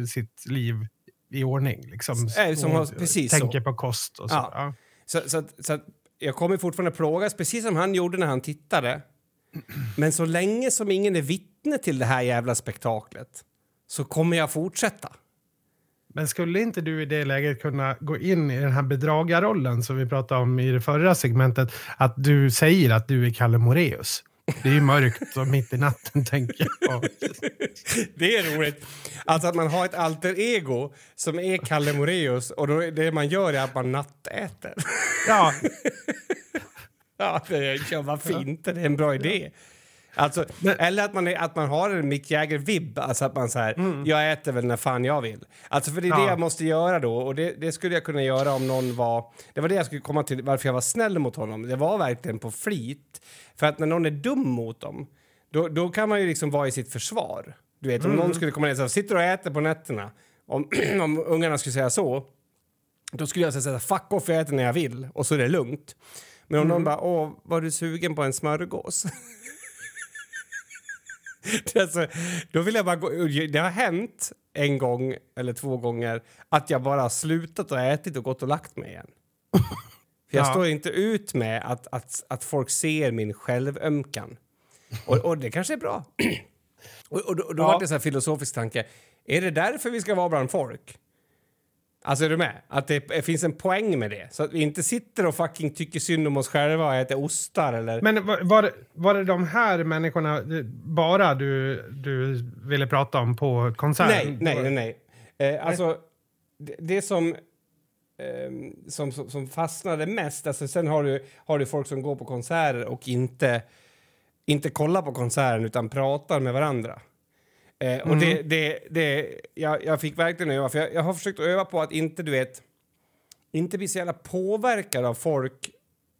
sitt liv i ordning. Liksom, Nej, som har- precis så. tänker på kost och så. Ja. Ja. Så, så, att- så att jag kommer fortfarande plågas, precis som han gjorde när han tittade. Men så länge som ingen är vittne till det här jävla spektaklet så kommer jag fortsätta. Men skulle inte du i det läget kunna gå in i den här bedragarrollen som vi pratade om i det förra segmentet? Att du säger att du är Kalle Moreus. Det är ju mörkt och mitt i natten, tänker jag. Det är roligt. Alltså att man har ett alter ego som är Kalle Moreus och då, det man gör är att man nattäter. Ja, Ja, det är, ja, varför inte? Det är en bra idé. Alltså, Men- eller att man, är, att man har en Mick Jagger-vibb. Alltså att man så här, jag äter väl när fan jag vill. Alltså för det är det Mm. Ja. jag måste göra då. Och det, det skulle jag kunna göra om någon var... Det var det jag skulle komma till, varför jag var snäll mot honom. Det var verkligen på flit. För att när någon är dum mot dem, då, då kan man ju liksom vara i sitt försvar. Du vet, om Mm. någon skulle komma ner och säga, sitter och äter på nätterna. Om, om ungarna skulle säga så, då skulle jag säga fuck off, jag äter när jag vill och så är det lugnt. Men om någon bara, åh, var du sugen på en smörgås? alltså, då vill jag bara gå, det har hänt en gång eller två gånger att jag bara har slutat och ätit och gått och lagt mig igen. För jag Ja. står inte ut med att, att, att folk ser min självömkan. Och, och det kanske är bra. och, och, då- och då Ja. var det en här filosofisk tanke. Är det därför vi ska vara bland folk? Alltså är du med? Att det finns en poäng med det. Så att vi inte sitter och fucking tycker synd om oss själva och äter ostar eller... men var, var, var det de här människorna eh, bara du, du ville prata om på konserten? nej, nej, nej. nej. Eh, alltså, det, det som, ehm, som, som, som fastnade mest... Alltså, sen har du, har du folk som går på konserter och inte, inte kollar på konserten utan pratar med varandra. Eh, och det, det, det, jag, jag fick verkligen öva, för jag, jag har försökt öva på att inte, du vet, inte bli så jävla påverkad av folk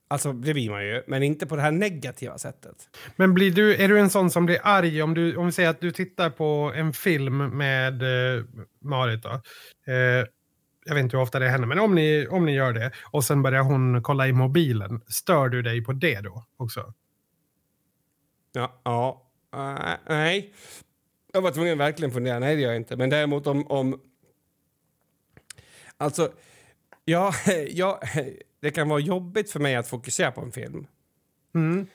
Alltså, det blir man ju, men inte på det här negativa sättet. Men blir du, är du en sån som blir arg om du, om vi säger att du tittar på en film med eh, Marit då. Eh, jag vet inte hur ofta det händer, men om ni, om ni gör det och sen börjar hon kolla i mobilen, stör du dig på det då också? Ja, ja. Uh, nej. Jag var tvungen att verkligen fundera. Nej, det gör jag inte. Men däremot om... om alltså, ja, ja, det kan vara jobbigt för mig att fokusera på en film. Mm.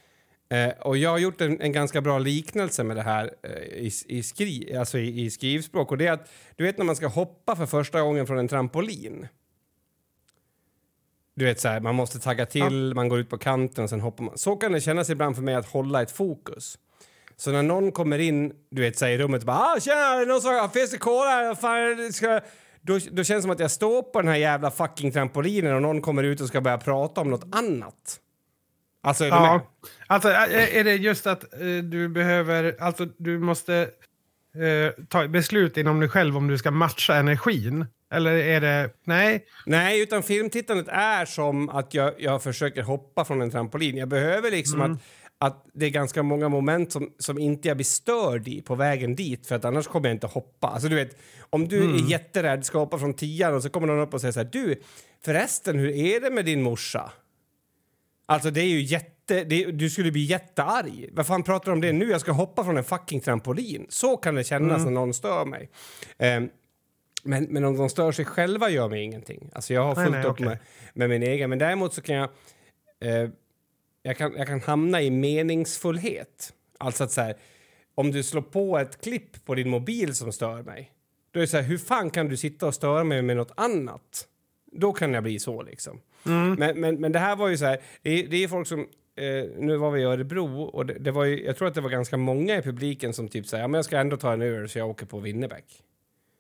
Eh, och jag har gjort en, en, ganska bra liknelse med det här eh, i, i, skri, alltså i, i, skrivspråk. Och det är att, du vet när man ska hoppa för första gången från en trampolin. Du vet så här, man måste tagga till, ja. man går ut på kanten och sen hoppar man. Så kan det kännas ibland för mig att hålla ett fokus. Så när någon kommer in, du vet så i rummet och bara ah, “tjena, någon som finns det cola? Fan, ska... Då, då känns det som att jag står på den här jävla fucking trampolinen och någon kommer ut och ska börja prata om något annat. Alltså, är ja. Alltså, är det just att eh, du behöver, alltså du måste eh, ta beslut inom dig själv om du ska matcha energin? Eller är det, nej? Nej, utan filmtittandet är som att jag, jag försöker hoppa från en trampolin. Jag behöver liksom mm. att att det är ganska många moment som, som inte jag blir störd i på vägen dit för att annars kommer jag inte hoppa. Alltså du vet, om du mm. är jätterädd, ska hoppa från tian och så kommer någon upp och säger så här, du förresten, hur är det med din morsa? Alltså det är ju jätte, det, du skulle bli jättearg. Vad fan pratar du om det nu? Jag ska hoppa från en fucking trampolin. Så kan det kännas mm. när någon stör mig. Um, men, men om de stör sig själva gör mig ingenting. Alltså jag har fullt nej, nej, upp okay. med, med min egen. Men däremot så kan jag eh, jag kan, jag kan hamna i meningsfullhet. Alltså att så här, om du slår på ett klipp på din mobil som stör mig, då är det så här, hur fan kan du sitta och störa mig med något annat? Då kan jag bli så liksom. Mm. Men, men, men det här var ju så här, det, det är folk som eh, nu var vi i Örebro och det, det, var ju, jag tror att det var ganska många i publiken som typ säger ja men jag ska ändå ta en öl så jag åker på Winnerbäck.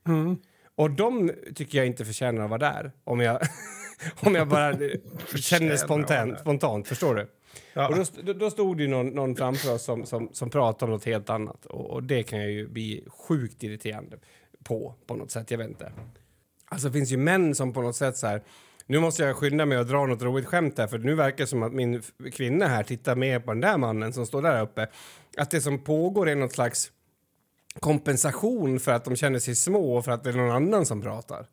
Mm. Och de tycker jag inte förtjänar att vara där om jag, om jag bara känner spontant, spontant, förstår du? Ja. Och då, då stod det någon, någon framför oss som, som, som pratade om något helt annat. Och, och, det kan jag ju bli sjukt irriterande på, på något sätt. Jag vet inte. Alltså det finns ju män som på något sätt så här... Nu måste jag skynda mig och dra något roligt skämt här för nu verkar det som att min kvinna här tittar mer på den där mannen som står där uppe. Att det som pågår är något slags kompensation för att de känner sig små och för att det är någon annan som pratar.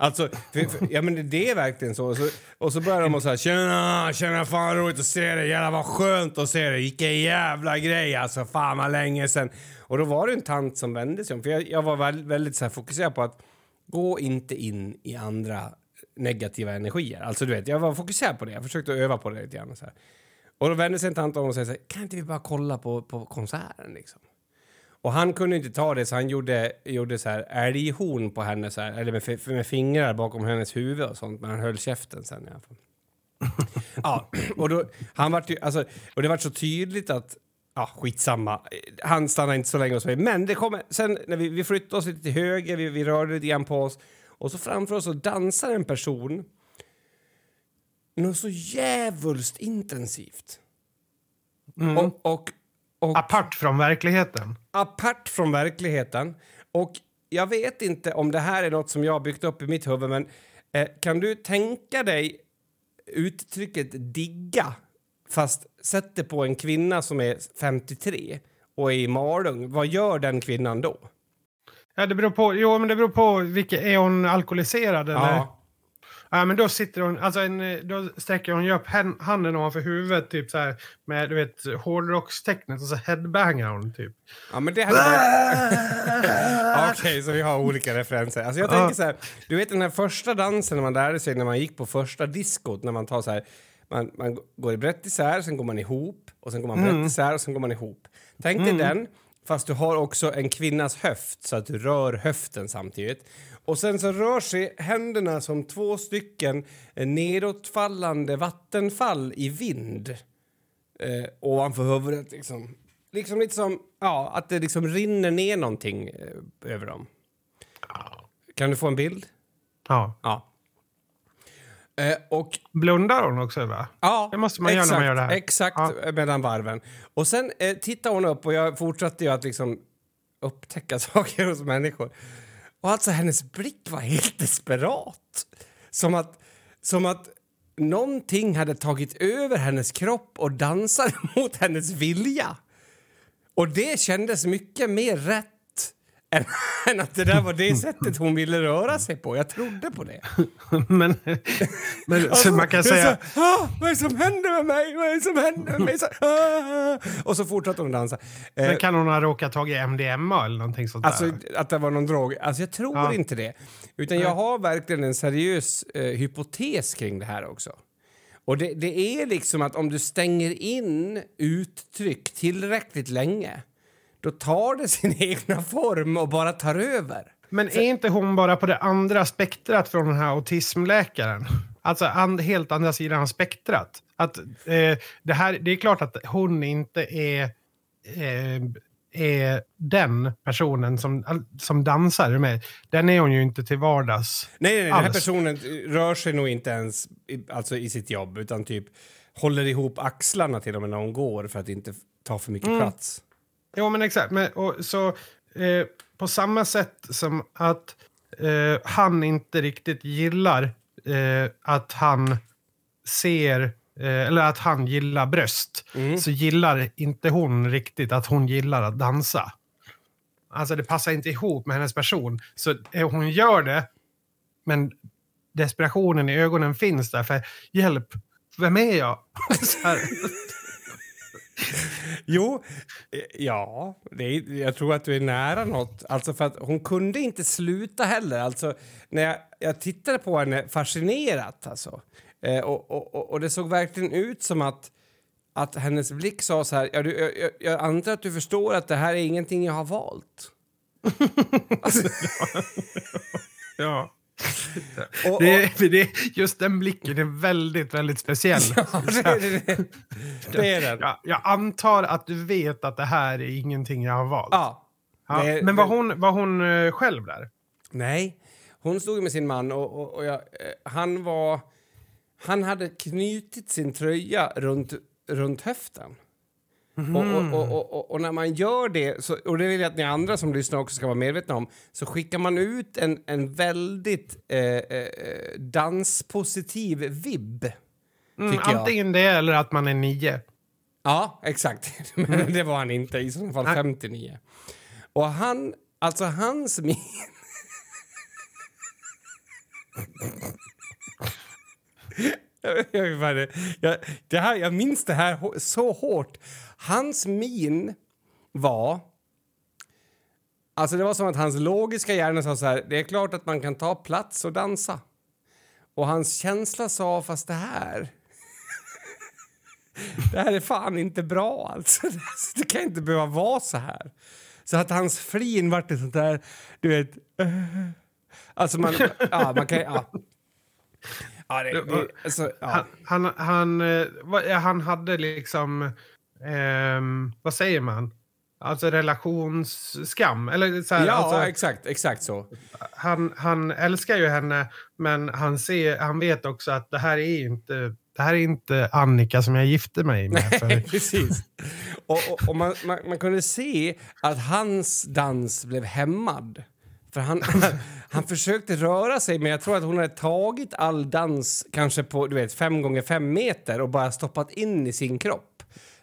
Alltså, för, för, ja men det är verkligen så. Och så, och så börjar de och så här, tjena, tjena, fan roligt att se dig, jävlar vad skönt att se dig, vilken jävla grej alltså, fan vad länge sen. Och då var det en tant som vände sig om, för jag, jag var väldigt, väldigt så här, fokuserad på att gå inte in i andra negativa energier. Alltså du vet, jag var fokuserad på det, jag försökte öva på det lite grann. Och, Så här. Och då vände sig en tant om och sa så här, kan inte vi bara kolla på, på konserten liksom? Och han kunde inte ta det så han gjorde, gjorde så här älghorn på henne så här, eller med, med fingrar bakom hennes huvud och sånt, men han höll käften sen i alla fall. ja, och, då, han var alltså, och det var så tydligt att Ja, skitsamma. Han stannade inte så länge hos mig. Men det kommer, sen när vi, vi flyttade oss lite till höger, vi, vi rörde lite grann på oss och så framför oss så dansar en person något så jävulst intensivt. Mm. Och, och och, apart från verkligheten? Apart från verkligheten. Och jag vet inte om det här är något som jag har byggt upp i mitt huvud, men eh, kan du tänka dig uttrycket digga fast sätt det på en kvinna som är 53 och är i Malung. Vad gör den kvinnan då? Ja, det beror på. Jo, men det beror på vilket. Är hon alkoholiserad eller? Ja. Ja, men då sitter hon, alltså en, då sträcker hon ju upp handen ovanför huvudet typ så här med du vet hårdrockstecknet och så headbangar hon typ. Ja, men det hade varit... Okej, okay, så vi har olika referenser. Alltså jag tänker så här, du vet den här första dansen när man lärde sig när man gick på första diskot när man tar så här man, man går brett isär, sen går man ihop och sen går man brett mm. isär och sen går man ihop. Tänk dig mm. den, fast du har också en kvinnas höft så att du rör höften samtidigt. Och sen så rör sig händerna som två stycken nedåtfallande vattenfall i vind eh, ovanför huvudet. Liksom. liksom lite som ja, att det liksom rinner ner någonting eh, över dem. Kan du få en bild? Ja. ja. Eh, och, Blundar hon också? Va? Ja, det måste man exakt, göra när man gör det här. Exakt, ja. mellan varven. Och sen eh, tittar hon upp och jag fortsatte ju att liksom upptäcka saker hos människor. Och alltså hennes blick var helt desperat. Som att, som att någonting hade tagit över hennes kropp och dansade mot hennes vilja. Och det kändes mycket mer rätt än, att det där var det sättet hon ville röra sig på. Jag trodde på det. men men Alltså, så man kan säga... Så, ah, vad är det som händer med mig? Vad är det som händer med mig? Så, ah. Och så fortsatte hon dansa. Eh, Men kan hon ha råkat tagit MDMA eller någonting sånt Alltså där? att det var någon drog? Alltså jag tror Ja. inte det. Utan jag har verkligen en seriös eh, hypotes kring det här också. Och det, det är liksom att om du stänger in uttryck tillräckligt länge då tar det sin egna form och bara tar över. Men är inte hon bara på det andra spektrat från den här autismläkaren? Alltså and, helt andra sidan spektrat. Att, eh, det, här, det är klart att hon inte är, eh, är den personen som, som dansar med. Den är hon ju inte till vardags. Nej, nej, nej den här personen rör sig nog inte ens i, alltså i sitt jobb utan typ håller ihop axlarna till och med när hon går för att inte ta för mycket plats. Jo, men exakt. Men, och, så, eh, på samma sätt som att eh, han inte riktigt gillar eh, att han ser, eh, eller att han gillar bröst, så gillar inte hon riktigt att hon gillar att dansa. Alltså det passar inte ihop med hennes person. Så eh, hon gör det, men desperationen i ögonen finns där. För hjälp, vem är jag? Jo, eh, ja, det är, jag tror att du är nära något. Alltså för att hon kunde inte sluta heller. Alltså, när jag, jag tittade på henne fascinerat alltså. Eh, och, och, och- det såg verkligen ut som att, att hennes blick sa så här, ja, du, jag, jag, antar att du förstår att det här är ingenting jag har valt. alltså, Ja. och, och, Det, det, just den blicken är väldigt, väldigt speciell. ja, det, det, det, är den. Jag, jag antar att du vet att det här är ingenting jag har valt. Ja. Ja, men var hon, var hon eh, själv där? Nej, hon stod med sin man och, och, och jag, eh, han var... Han hade knutit sin tröja runt, runt höften. Och, och, och, och, och, när man gör det, så, och det vill jag att ni andra som lyssnar också ska vara medvetna om, så skickar man ut en, en väldigt eh, eh, danspositiv vibb. Mm, antingen det eller att man är nio. Ja, exakt. Men det var han inte, i så fall Nej. 59. Och han, alltså hans min... Jag, jag, jag, det här, jag minns det här så hårt. Hans min var... Alltså det var som att hans logiska hjärna sa så här, det är klart att man kan ta plats och dansa. Och hans känsla sa, fast det här... Det här är fan inte bra alltså. Det kan inte behöva vara så här. Så att hans flin vart det sånt där, du vet... Alltså man... Ja, man kan... Ja. Ja, det, det, alltså, ja. Han, han, han, eh, han hade liksom... ehm, vad säger man? Alltså relationsskam. Eller så här, ja alltså, exakt, exakt så. han, han älskar ju henne, men han, ser, han vet också att det här är inte, det här är inte Annika som jag gifte mig med. För, Precis. Och, och, och man, man, man kunde se att hans dans blev hämmad. För han, han försökte röra sig, men jag tror att hon hade tagit all dans kanske på du vet, fem gånger fem meter och bara stoppat in i sin kropp.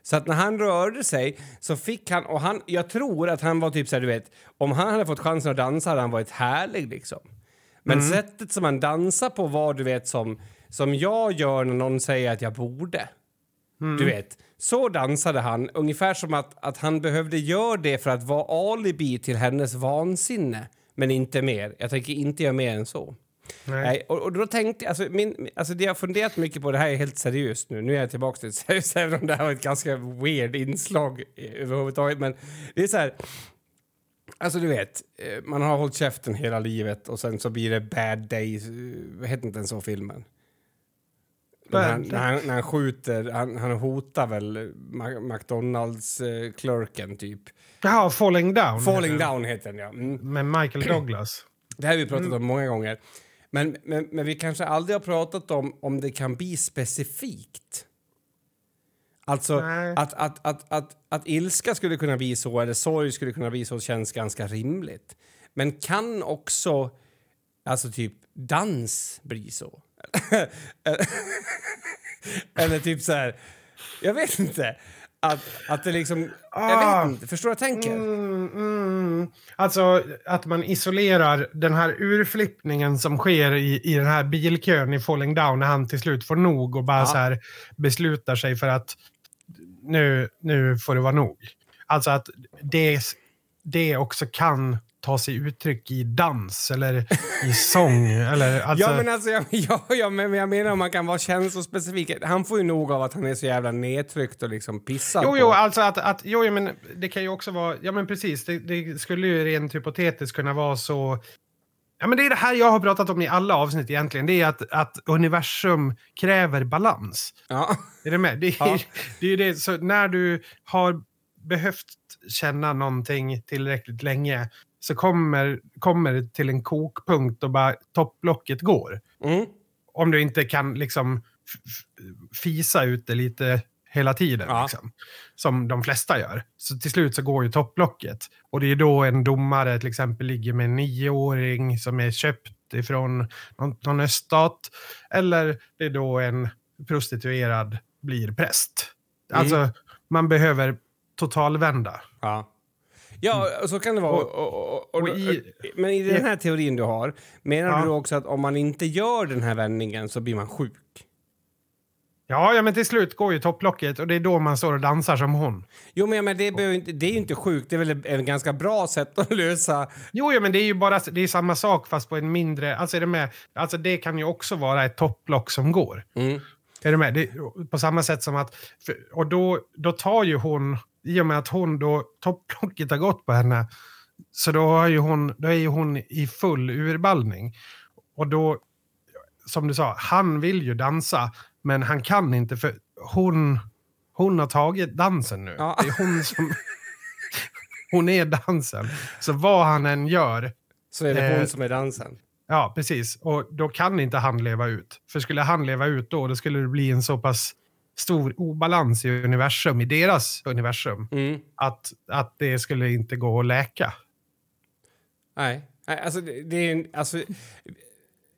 Så att när han rörde sig så fick han, och han, jag tror att han var typ så här, du vet, om han hade fått chansen att dansa hade han varit härlig liksom. Men sättet som han dansar på var du vet som, som jag gör när någon säger att jag borde. Du vet, så dansade han, ungefär som att, att han behövde göra det för att vara alibi till hennes vansinne. Men inte mer. Jag tänker inte göra mer än så. Nej. Nej, och, och då tänkte jag, alltså, min, alltså det jag har funderat mycket på, det här är helt seriöst nu, nu är jag tillbaka till seriöst, även om det här var ett ganska weird inslag eh, överhuvudtaget, men det är så här, alltså du vet, eh, man har hållit käften hela livet och sen så blir det bad days, eh, heter inte den så filmen? När han, Day. när, han, när han skjuter, han, han hotar väl McDonalds-clerken typ. Jaha, Falling Down. Falling heter down heter den ja. Mm. Med Michael Douglas. Det här har vi pratat om många gånger. Men, men, men vi kanske aldrig har pratat om om det kan bli specifikt. Alltså Nej. att, att, att, att, att ilska skulle kunna bli så eller sorg skulle kunna bli så känns ganska rimligt. Men kan också alltså typ dans bli så? Eller typ så här... Jag vet inte. Att, att det liksom... Ah. Jag vet inte. Förstår du vad jag tänker? Mm, mm. Alltså att man isolerar den här urflippningen som sker i, i den här bilkön i Falling Down när han till slut får nog och bara Ja. så här beslutar sig för att nu, nu får det vara nog. Alltså att det, det också kan ta sig uttryck i dans eller i sång. eller, alltså, Ja, men alltså, jag, ja, ja, men jag menar om man kan vara känslospecifik. Han får ju nog av att han är så jävla nedtryckt och liksom pissad Jo, på. jo, alltså att, att jo, jo, men det kan ju också vara, ja men precis, det, det skulle ju rent hypotetiskt kunna vara så, ja men det är det här jag har pratat om i alla avsnitt egentligen, det är att, att universum kräver balans. Ja. Är du med? Det är, Ja. det är ju det, så när du har behövt känna någonting tillräckligt länge så kommer, kommer det till en kokpunkt och bara topplocket går. Mm. Om du inte kan liksom fisa ut det lite hela tiden. Ja. Liksom, som de flesta gör. Så till slut så går ju topplocket. Och det är då en domare till exempel ligger med en nioåring som är köpt ifrån någon, någon öststat. Eller det är då en prostituerad blir präst. Mm. Alltså, man behöver totalvända. Ja. Ja, så kan det vara. Och- Och, och, i- men i den här teorin du har, menar Ja. du också att om man inte gör den här vändningen så blir man sjuk? Ja, ja, men till slut går ju topplocket och det är då man står och dansar som hon. Jo, men, ja, men det, inte, det är ju inte sjukt. Det är väl ett- ganska bra sätt att lösa... Jo, jo, men det är ju bara det är samma sak fast på en mindre... Alltså, är det, med, alltså det kan ju också vara ett topplock som går. Mm. Är du med? Det, på samma sätt som att... För, och då, då tar ju hon... I och med att hon då... Topplocket har gått på henne. Så då, har ju hon, då är ju hon i full urballning. Och då... Som du sa, han vill ju dansa. Men han kan inte för hon... Hon har tagit dansen nu. Ja. Det är hon som... Hon är dansen. Så vad han än gör Så är det Eh. hon som är dansen. Ja, precis. Och då kan inte han leva ut. För skulle han leva ut då, då skulle det bli en så pass stor obalans i universum, i deras universum, Mm. att, att det skulle inte gå att läka. Nej. Nej, alltså det, det är alltså,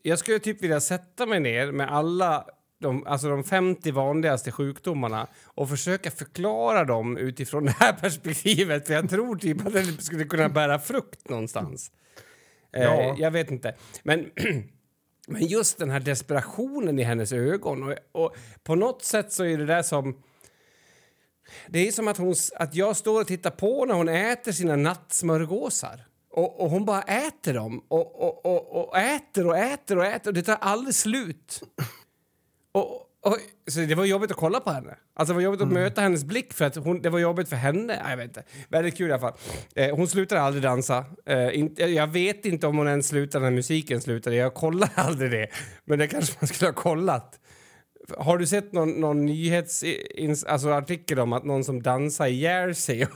Jag skulle typ vilja sätta mig ner med alla de, alltså de 50 vanligaste sjukdomarna och försöka förklara dem utifrån det här perspektivet. För jag tror typ att det skulle kunna bära frukt någonstans. Ja. Eh, jag vet inte. Men, men just den här desperationen i hennes ögon. Och, och på något sätt så är det där som... Det är som att, hon, att jag står och tittar på när hon äter sina nattsmörgåsar. Och, och hon bara äter dem och, och, och, och äter och äter och äter och det tar aldrig slut. Och, och, så det var jobbigt att kolla på henne. Alltså det var jobbigt att möta hennes blick för att hon, det var jobbigt för henne. Nej, Jag vet inte. Väldigt kul i alla fall. Eh, hon slutar aldrig dansa. Eh, inte, jag vet inte om hon ens slutar när musiken slutade. Jag kollar aldrig det. Men det kanske man skulle ha kollat. Har du sett någon, någon nyhetsartikel alltså artikel om att någon som dansar ihjäl sig?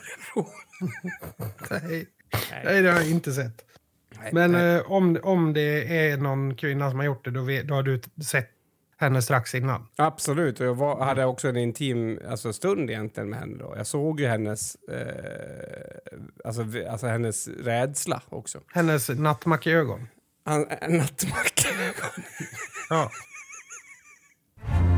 Nej, Nej det har jag inte sett. Men eh, om, om det är någon kvinna som har gjort det, då, vet, då har du sett henne strax innan. Absolut, och jag var, hade också en intim alltså, stund egentligen med henne då. Jag såg ju hennes, eh, alltså, alltså hennes rädsla också. Hennes nattmackögon. Han, nattmacka. Ja.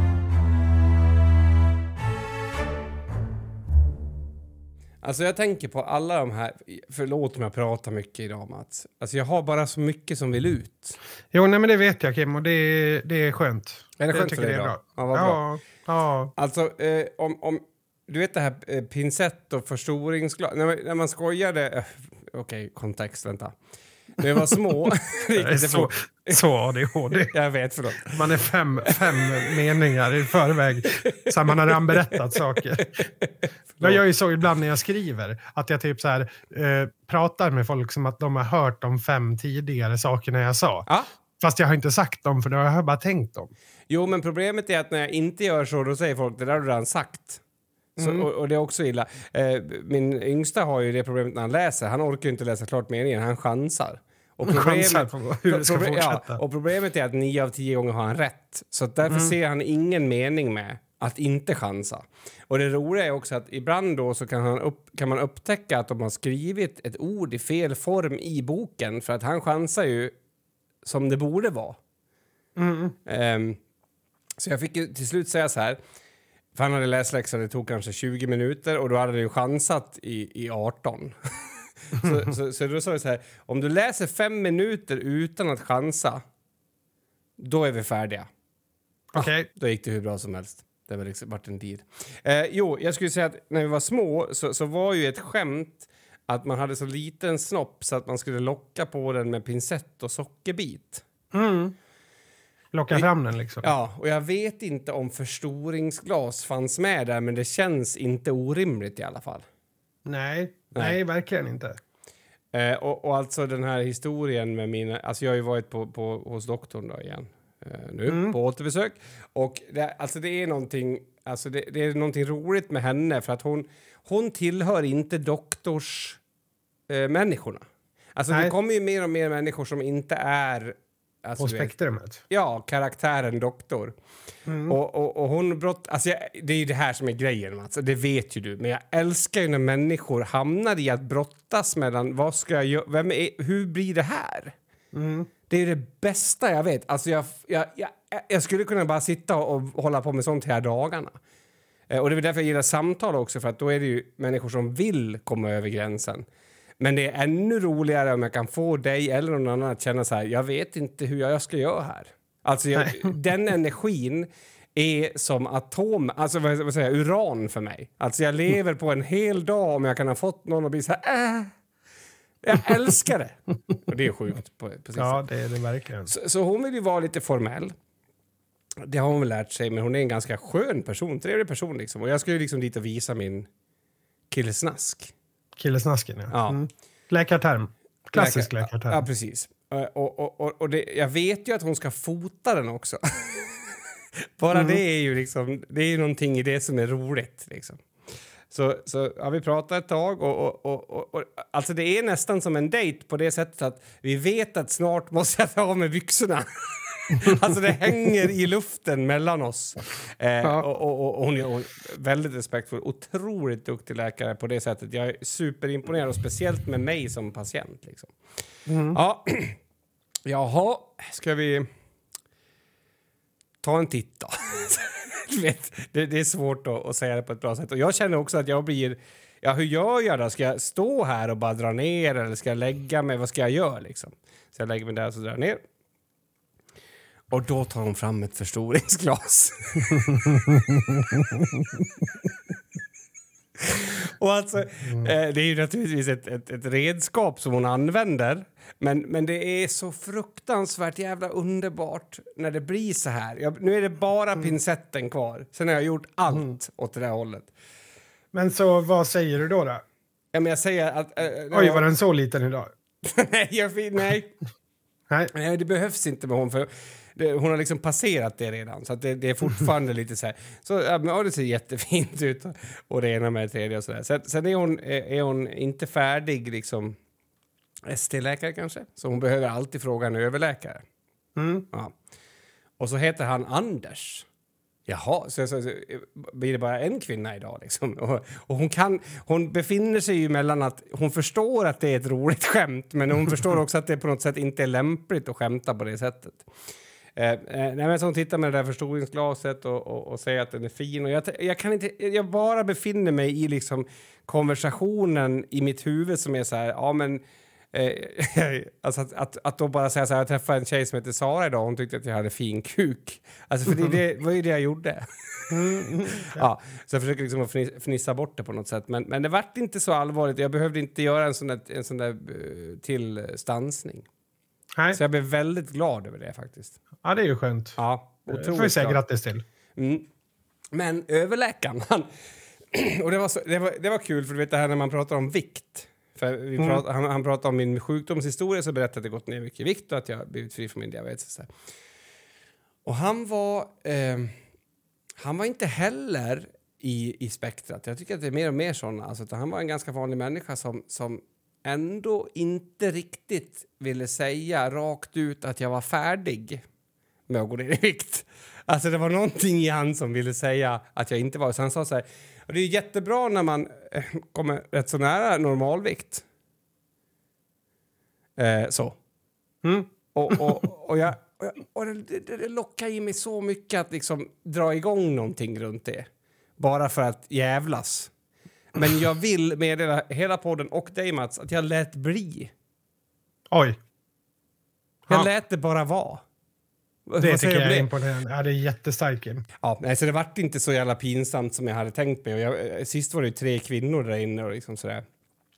Alltså jag tänker på alla de här, förlåt om jag pratar mycket idag Mats. Alltså jag har bara så mycket som vill ut. Jo, nej, men det vet jag Kim och det, det är skönt. Är det Jag skönt tycker för dig bra. Ja, vad bra. Ja, ja. Alltså eh, om, om, du vet det här eh, pincett och förstoringsglas, när, man- när man skojade, eh, okej kontext, vänta. När jag var små, Det så, så ADHD. Jag vet, förlåt. Man är fem, fem meningar i förväg. Så man har redan berättat saker. Jag gör ju så ibland när jag skriver. Att jag typ så här, eh, pratar med folk som att de har hört de fem tidigare sakerna jag sa. Ja. Fast jag har inte sagt dem för då har jag bara tänkt dem. Jo, men problemet är att när jag inte gör så, då säger folk det där har du redan sagt. Så, Mm. och, och det är också illa. Eh, min yngsta har ju det problemet när han läser. Han orkar inte läsa klart meningen, han chansar. Och Chansar på hur det ska proble- fortsätta. Ja, och problemet är att nio av tio gånger har han rätt. Så därför Mm. ser han ingen mening med att inte chansa. Och det roliga är också att ibland då så kan, han upp, kan man upptäcka att de har skrivit ett ord i fel form i boken för att han chansar ju som det borde vara. Mm. Ehm, så jag fick till slut säga så här. För han hade läsläxa, det tog kanske 20 minuter och då hade han ju chansat i, i 18. så, så, så då sa jag så här, om du läser fem minuter utan att chansa, då är vi färdiga. Okej. Då gick det hur bra som helst. Det var liksom vart en deal. Eh, jo, jag skulle säga att när vi var små så, så var ju ett skämt att man hade så liten snopp så att man skulle locka på den med pincett och sockerbit. Mm. Locka fram den liksom. Ja, och jag vet inte om förstoringsglas fanns med där men det känns inte orimligt i alla fall. Nej. Nej, verkligen inte. Eh, och, och alltså den här historien med mina... Alltså jag har ju varit på, på, hos doktorn då igen eh, nu på återbesök. Och det, alltså det är någonting... Alltså det, det är någonting roligt med henne för att hon, hon tillhör inte doktors eh, människorna. Alltså det kommer ju mer och mer människor som inte är... Alltså, På du vet, spektrumet. Ja, karaktären doktor. Och, och, och hon brott... Alltså jag, det är ju det här som är grejen, Mats. Det vet ju du. Men jag älskar ju när människor hamnar i att brottas mellan vad ska jag. Vem är, hur blir det här? Det är det bästa jag vet. Alltså jag, jag, jag, jag skulle kunna bara sitta och hålla på med sånt här dagarna. Eh, Och det är därför jag gillar samtal också, för att då är det ju människor som vill komma över gränsen. Men det är ännu roligare om jag kan få dig eller någon annan att känna så här, jag vet inte hur jag ska göra här. Alltså jag, den energin är som atom, alltså vad, vad säger jag, uran för mig. Alltså jag lever på en hel dag om jag kan ha fått någon att bli så här, äh. Jag älskar det! Och det är sjukt på, på Ja, det är det verkligen. Så, så hon vill ju vara lite formell. Det har hon väl lärt sig, men hon är en ganska skön person, trevlig person liksom. Och jag ska ju liksom dit och visa min killsnask. Killesnasken, ja. Ja. Mm. Läkarterm. Klassisk Läkar- läkarterm. Ja, precis. Eh, Och, och, och, och det, jag vet ju att hon ska fota den också. Bara Mm. det är ju liksom, det är ju någonting i det som är roligt liksom. Så, så ja, vi pratar ett tag och, och, och, och, och alltså det är nästan som en dejt på det sättet att vi vet att snart måste jag ta av mig byxorna. alltså det hänger i luften mellan oss. Eh, Ja. och, och, och, hon är väldigt respektfull, otroligt duktig läkare på det sättet. Jag är superimponerad och speciellt med mig som patient. Liksom. Ja, jaha, ska vi ta en titt då? Vet, det, det är svårt att, att säga det på ett bra sätt. Och jag känner också att jag blir... Ja, hur gör jag då? Ska jag stå här och bara dra ner eller ska jag lägga mig? Vad ska jag göra liksom? Så jag lägger mig där och så drar jag ner. Och då tar hon fram ett förstoringsglas. Och alltså, eh, det är ju naturligtvis ett, ett, ett redskap som hon använder. Men, men det är så fruktansvärt jävla underbart när det blir så här. Jag, nu är det bara pincetten kvar. Sen har jag gjort allt åt det där hållet. Men så vad säger du då? då? Ja, men jag säger att... Äh, Oj, var den så liten idag? nej, jag, nej. Nej. nej, det behövs inte med hon. För det, hon har liksom passerat det redan. Så det, det är fortfarande lite så här. Så ja, det ser jättefint ut. Och, och det ena med det tredje och så där. Sen, sen är, hon, är är hon inte färdig liksom ST-läkare kanske. Så hon behöver alltid fråga en överläkare. Mm. Ja. Och så heter han Anders. Jaha, så, så, så blir det bara en kvinna idag liksom. Och, och hon kan, hon befinner sig ju mellan att hon förstår att det är ett roligt skämt men hon förstår också att det på något sätt inte är lämpligt att skämta på det sättet. Eh, eh, nej, men hon tittar med det där förstoringsglaset och, och, och säger att den är fin. Och jag, jag, kan inte, jag bara befinner mig i liksom konversationen i mitt huvud som är så här, ja men Eh, alltså att, att, att då bara säga så här, jag träffade en tjej som heter Sara idag hon tyckte att jag hade fin kuk. Alltså för det, det var ju det jag gjorde. ja, så jag försöker liksom fnissa bort det på något sätt. Men, men det vart inte så allvarligt. Jag behövde inte göra en sån där, en sån där eh, till stansning. Nej. Så jag blev väldigt glad över det faktiskt. Ja, det är ju skönt. Ja, Det får vi otroligt säga grattis till. Mm. Men överläkaren, han, och det var, så, det, var, det var kul för du vet det här när man pratar om vikt. För vi Mm. han, han pratade om min sjukdomshistoria så berättade att jag gått ner mycket i vikt och att jag blivit fri från min diabetes. Och han var, eh, han var inte heller i, i spektrat. Jag tycker att det är mer och mer såna. Alltså, han var en ganska vanlig människa som, som ändå inte riktigt ville säga rakt ut att jag var färdig med att gå ner i vikt. Alltså det var någonting i han som ville säga att jag inte var. Så han sa så här, och det är jättebra när man eh, kommer rätt så nära normalvikt. Eh, så. Mm. Och, och, och jag och, jag- och det, det, det lockar i mig så mycket att liksom dra igång någonting runt det. Bara för att jävlas. Men jag vill meddela hela podden och dig Mats att jag lät bli. Oj. Jag Ja. lät det bara vara. Det tycker jag är imponerande. Ja, det är jättestarkt Kim. Ja, nej, så det vart inte så jävla pinsamt som jag hade tänkt mig. Och jag, eh, sist var det ju tre kvinnor där inne och liksom sådär.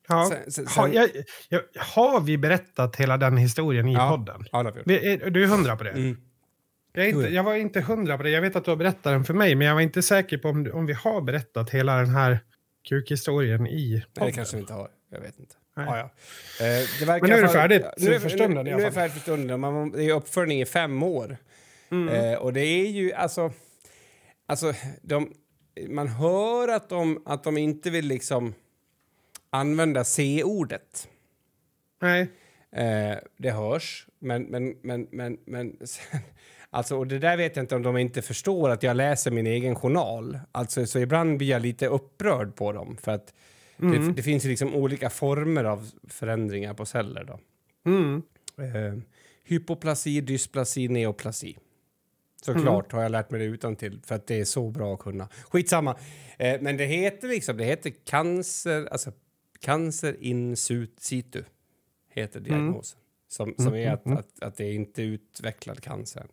Ja. Sen- sen- Har, jag, jag, har vi berättat hela den historien i Ja. podden? Ja, vi är- Du är hundra på det? Mm. Jag, inte, ja. jag var inte hundra på det. Jag vet att du har berättat den för mig, men jag var inte säker på om, om vi har berättat hela den här kukhistorien i podden. det kanske vi inte har. Jag vet inte. Nej. Ja. Eh, Men nu är det färdigt Nu är, för stunden nu, nu är det färdigt för stunden. Man, det är uppföljning i fem år. Mm. Eh, och det är ju alltså... Alltså, de, man hör att de, att de inte vill liksom använda C-ordet. Nej. Eh, det hörs, men... men, men, men, men sen, alltså, och det där vet jag inte om de inte förstår att jag läser min egen journal. Alltså, så ibland blir jag lite upprörd på dem. För att det, det finns liksom olika former av förändringar på celler. Då. Mm. Eh, hypoplasi, dysplasi, neoplasi. Såklart har jag lärt mig det utan till för att det är så bra att kunna. Skitsamma. Eh, men det heter liksom, det heter cancer, alltså cancer in situ heter diagnosen. Som, som är att, att, att det är inte utvecklad cancer.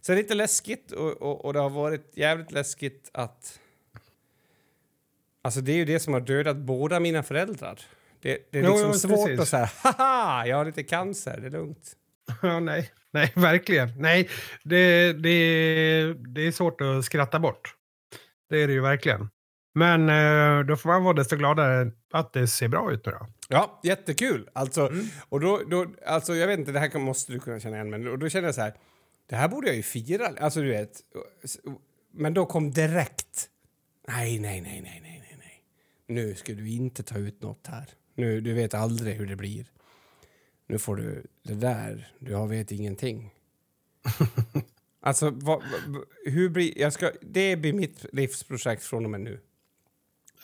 Så det är lite läskigt och, och, och det har varit jävligt läskigt att... Alltså det är ju det som har dödat båda mina föräldrar. Det, det är Jo, liksom jo, svårt precis. att säga haha, jag har lite cancer, det är lugnt. Ja, nej. nej, verkligen. Nej, det, det, det är svårt att skratta bort. Det är det ju verkligen. Men eh, då får man vara desto gladare att det ser bra ut nu då. Ja, jättekul. Alltså, och då, då, alltså, jag vet inte, det här måste du kunna känna igen, men då, då känner jag så här, det här borde jag ju fira. Alltså, du vet. Men då kom direkt, nej, nej, nej, nej, nej, nej, nej. Nu ska du inte ta ut något här. Nu, du vet aldrig hur det blir. Nu får du det där, du har vet ingenting. alltså, vad, vad, hur blir, jag ska, det blir mitt livsprojekt från och med nu.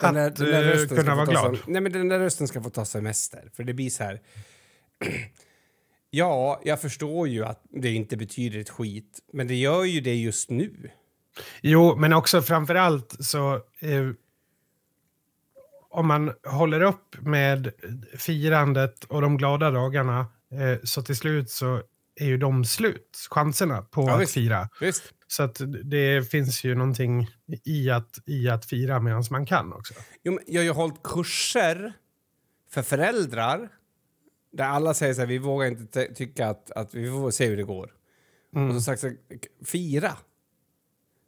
Den Att, där- den där rösten kunna vara glad. Nej, men den där rösten ska få ta semester. För det blir så här... ja, jag förstår ju att det inte betyder ett skit, men det gör ju det just nu. Jo, men också framför allt så... Eh, om man håller upp med firandet och de glada dagarna eh, så till slut så är ju de slut, chanserna på Ja, att visst. fira. Visst? Så att det finns ju någonting i att, i att fira medan man kan också. Jo, jag har ju hållit kurser för föräldrar där alla säger så här, vi vågar inte ty- tycka att, att vi får se hur det går. Och så sagt så här, fira.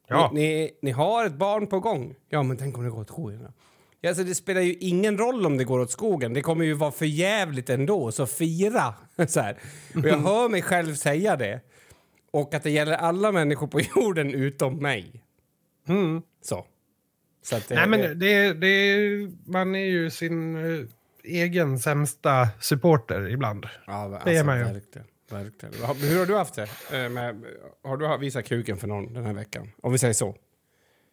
Ja. Ni, ni, ni har ett barn på gång. Ja, men tänk om det går åt skogen. Ja, alltså, det spelar ju ingen roll om det går åt skogen. Det kommer ju vara för jävligt ändå, så fira! så här. Och jag hör mig själv säga det. Och att det gäller alla människor på jorden utom mig. Mm. Så. så det, Nej, men det, det, man är ju sin eh, egen sämsta supporter ibland. Ja, alltså, Det är man ju. Verkligen. verkligen. Hur har du haft det? Eh, Med, har du visat kuken för någon den här veckan? Om vi säger så.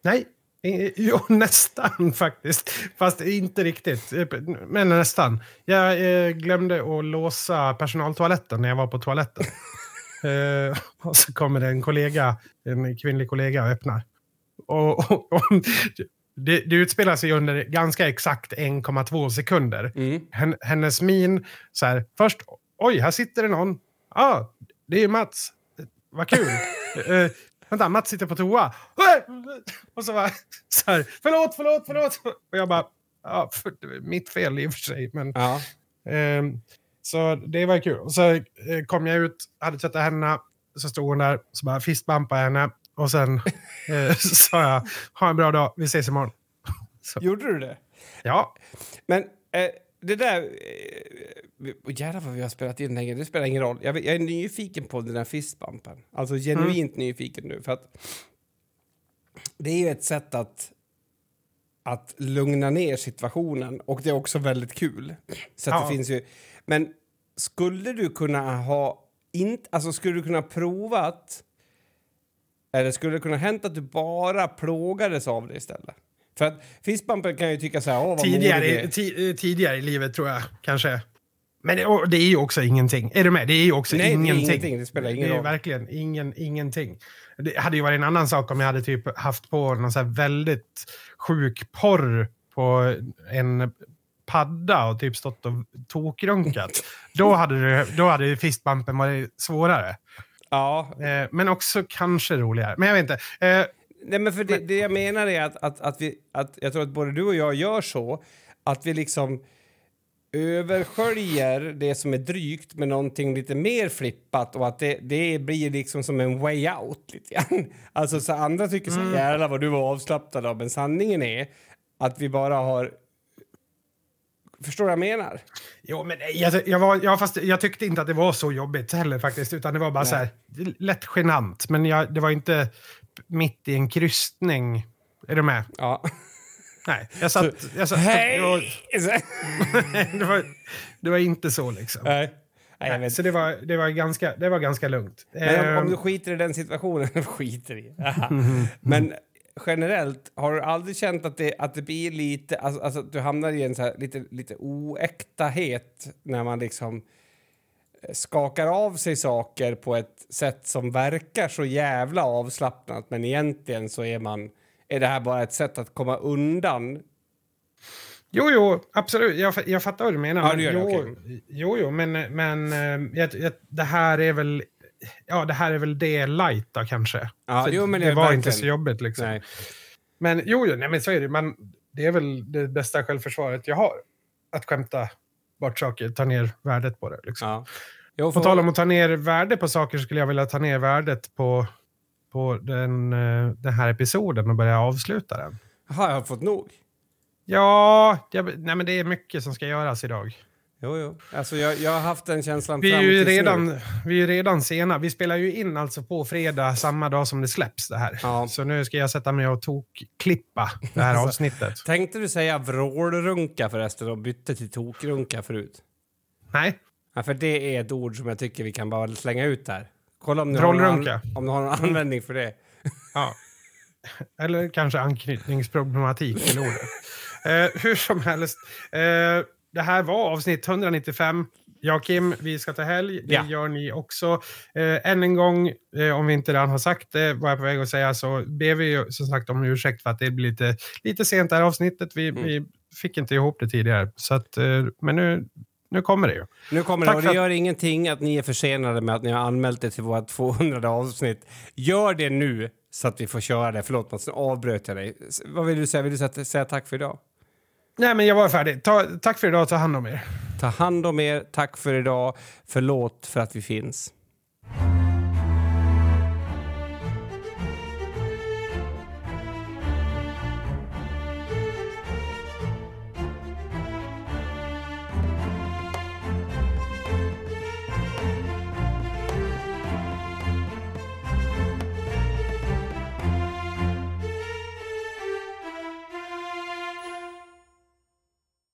Nej, eh, jo, nästan faktiskt. Fast inte riktigt. Eh, Men nästan. Jag eh, glömde att låsa personaltoaletten när jag var på toaletten. eh, och så kommer det en kollega, en kvinnlig kollega och öppnar. Och, och, och, det, det utspelar sig under ganska exakt 1,2 sekunder. Mm. Hen, hennes min, så här, först, oj, här sitter det någon. Ja, ah, det är Mats. Vad kul. uh, vänta, Mats sitter på toa. Och så var så här, förlåt, förlåt, förlåt. Och jag bara, ja, för, mitt fel i och för sig. Men, Ja. ehm, så det var kul. Och så eh, kom jag ut, hade tvättat händerna, så stod hon där, så bara fistbumpade jag henne. Och sen eh, så sa jag, ha en bra dag, vi ses imorgon. Gjorde du det? Ja, Men eh, det där... Oh, jävlar vad vi har spelat in länge. Det spelar ingen roll. Jag, jag är nyfiken på den där fistbumpen. Alltså genuint nyfiken nu. För att det är ju ett sätt att, att lugna ner situationen. Och det är också väldigt kul. Så Ja. det finns ju... Men skulle du kunna ha... Inte, alltså skulle du kunna provat... Eller skulle det kunna hänt att du bara plågades av det istället? För att fistbumpen kan ju tycka så här, åh vad tidigare, ti, eh, tidigare i livet tror jag kanske. Men det, det är ju också ingenting. Är du med? Det är ju också Nej, det är ingenting. ingenting. Det spelar ingen det är roll. verkligen ingen, ingenting. Det hade ju varit en annan sak om jag hade typ haft på någon så väldigt sjuk porr på en padda och typ stått och tokrunkat. då hade, det, då hade ju fistbumpen varit svårare. Ja, Eh, men också kanske roligare. Men jag vet inte. Eh, Nej, men för det, det jag menar är att, att, att, vi, att jag tror att både du och jag gör så att vi liksom översköljer det som är drygt med någonting lite mer flippat och att det, det blir liksom som en way out lite grann. Alltså så andra tycker så Mm. jävlar vad du var avslappnad av men sanningen är att vi bara har Förstår du vad jag menar? Jo, men jag, jag, var, jag, fast jag tyckte inte att det var så jobbigt heller faktiskt. Utan det var bara Nej. så här, lätt genant. Men jag, det var inte mitt i en kryssning. Är du med? Ja. Nej, jag satt... Jag satt Hej! det, var, det, var, det var inte så liksom. Nej. Nej, vet. Så det var, det var, ganska, det var ganska lugnt. Men om, om Ehm, du skiter i den situationen, skiter i. Aha. Men generellt, har du aldrig känt att det, att det blir lite, alltså, alltså att du hamnar i en så här lite, lite oäktahet när man liksom eh, skakar av sig saker på ett sätt som verkar så jävla avslappnat men egentligen så är man är det här bara ett sätt att komma undan? Jo, jo, absolut. Jag, jag fattar vad du menar. Ja, gör det, jo, okej. jo, jo, men, men eh, jag, jag, det här är väl... Ja, det här är väl det light då kanske. Ja, jo, men det, det var verkligen- inte så jobbigt liksom. Nej. Men jo, jo nej, men så är det. Man, det är väl det bästa självförsvaret jag har. Att skämta bort saker, ta ner värdet på det. Liksom. Ja. Jo, På tal om att ta ner värde på saker skulle jag vilja ta ner värdet på, på den, eh, den här episoden och börja avsluta den. Har jag fått nog? Ja, jag, nej, men det är mycket som ska göras idag. Jo, jo. Alltså jag, jag har haft den känslan Vi är, fram ju tills nu. redan, vi är ju redan sena. Vi spelar ju in alltså på fredag samma dag som det släpps det här. Ja. Så nu ska jag sätta mig och tokklippa det här Alltså, avsnittet. Tänkte du säga vrålrunka förresten och bytte till tokrunka förut? Nej, Ja, för det är ett ord som jag tycker vi kan bara slänga ut där. Kolla om har någon, Vrålrunka. an- om du har någon användning för det. Ja. Eller kanske anknytningsproblematik till ordet. Eh, hur som helst. Eh, det här var avsnitt 195. Jag och Kim, vi ska ta helg. Det Ja. gör ni också. Eh, än en gång, eh, om vi inte redan har sagt det, vad jag är på väg att säga, så ber vi ju som sagt om ursäkt för att det blir lite, lite sent det här avsnittet. Vi, Mm. vi fick inte ihop det tidigare. Så att, eh, men nu, nu kommer det ju. Nu kommer Tack det, och det att- gör ingenting att ni är försenade med att ni har anmält det till vårt 200 avsnitt. Gör det nu så att vi får köra det. Förlåt Mats, avbröt jag dig. Vad vill du säga? Vill du säga, säga tack för idag? Nej, men jag var färdig. Ta, tack för idag. Ta hand om er. Ta hand om er. Tack för idag. Förlåt för att vi finns.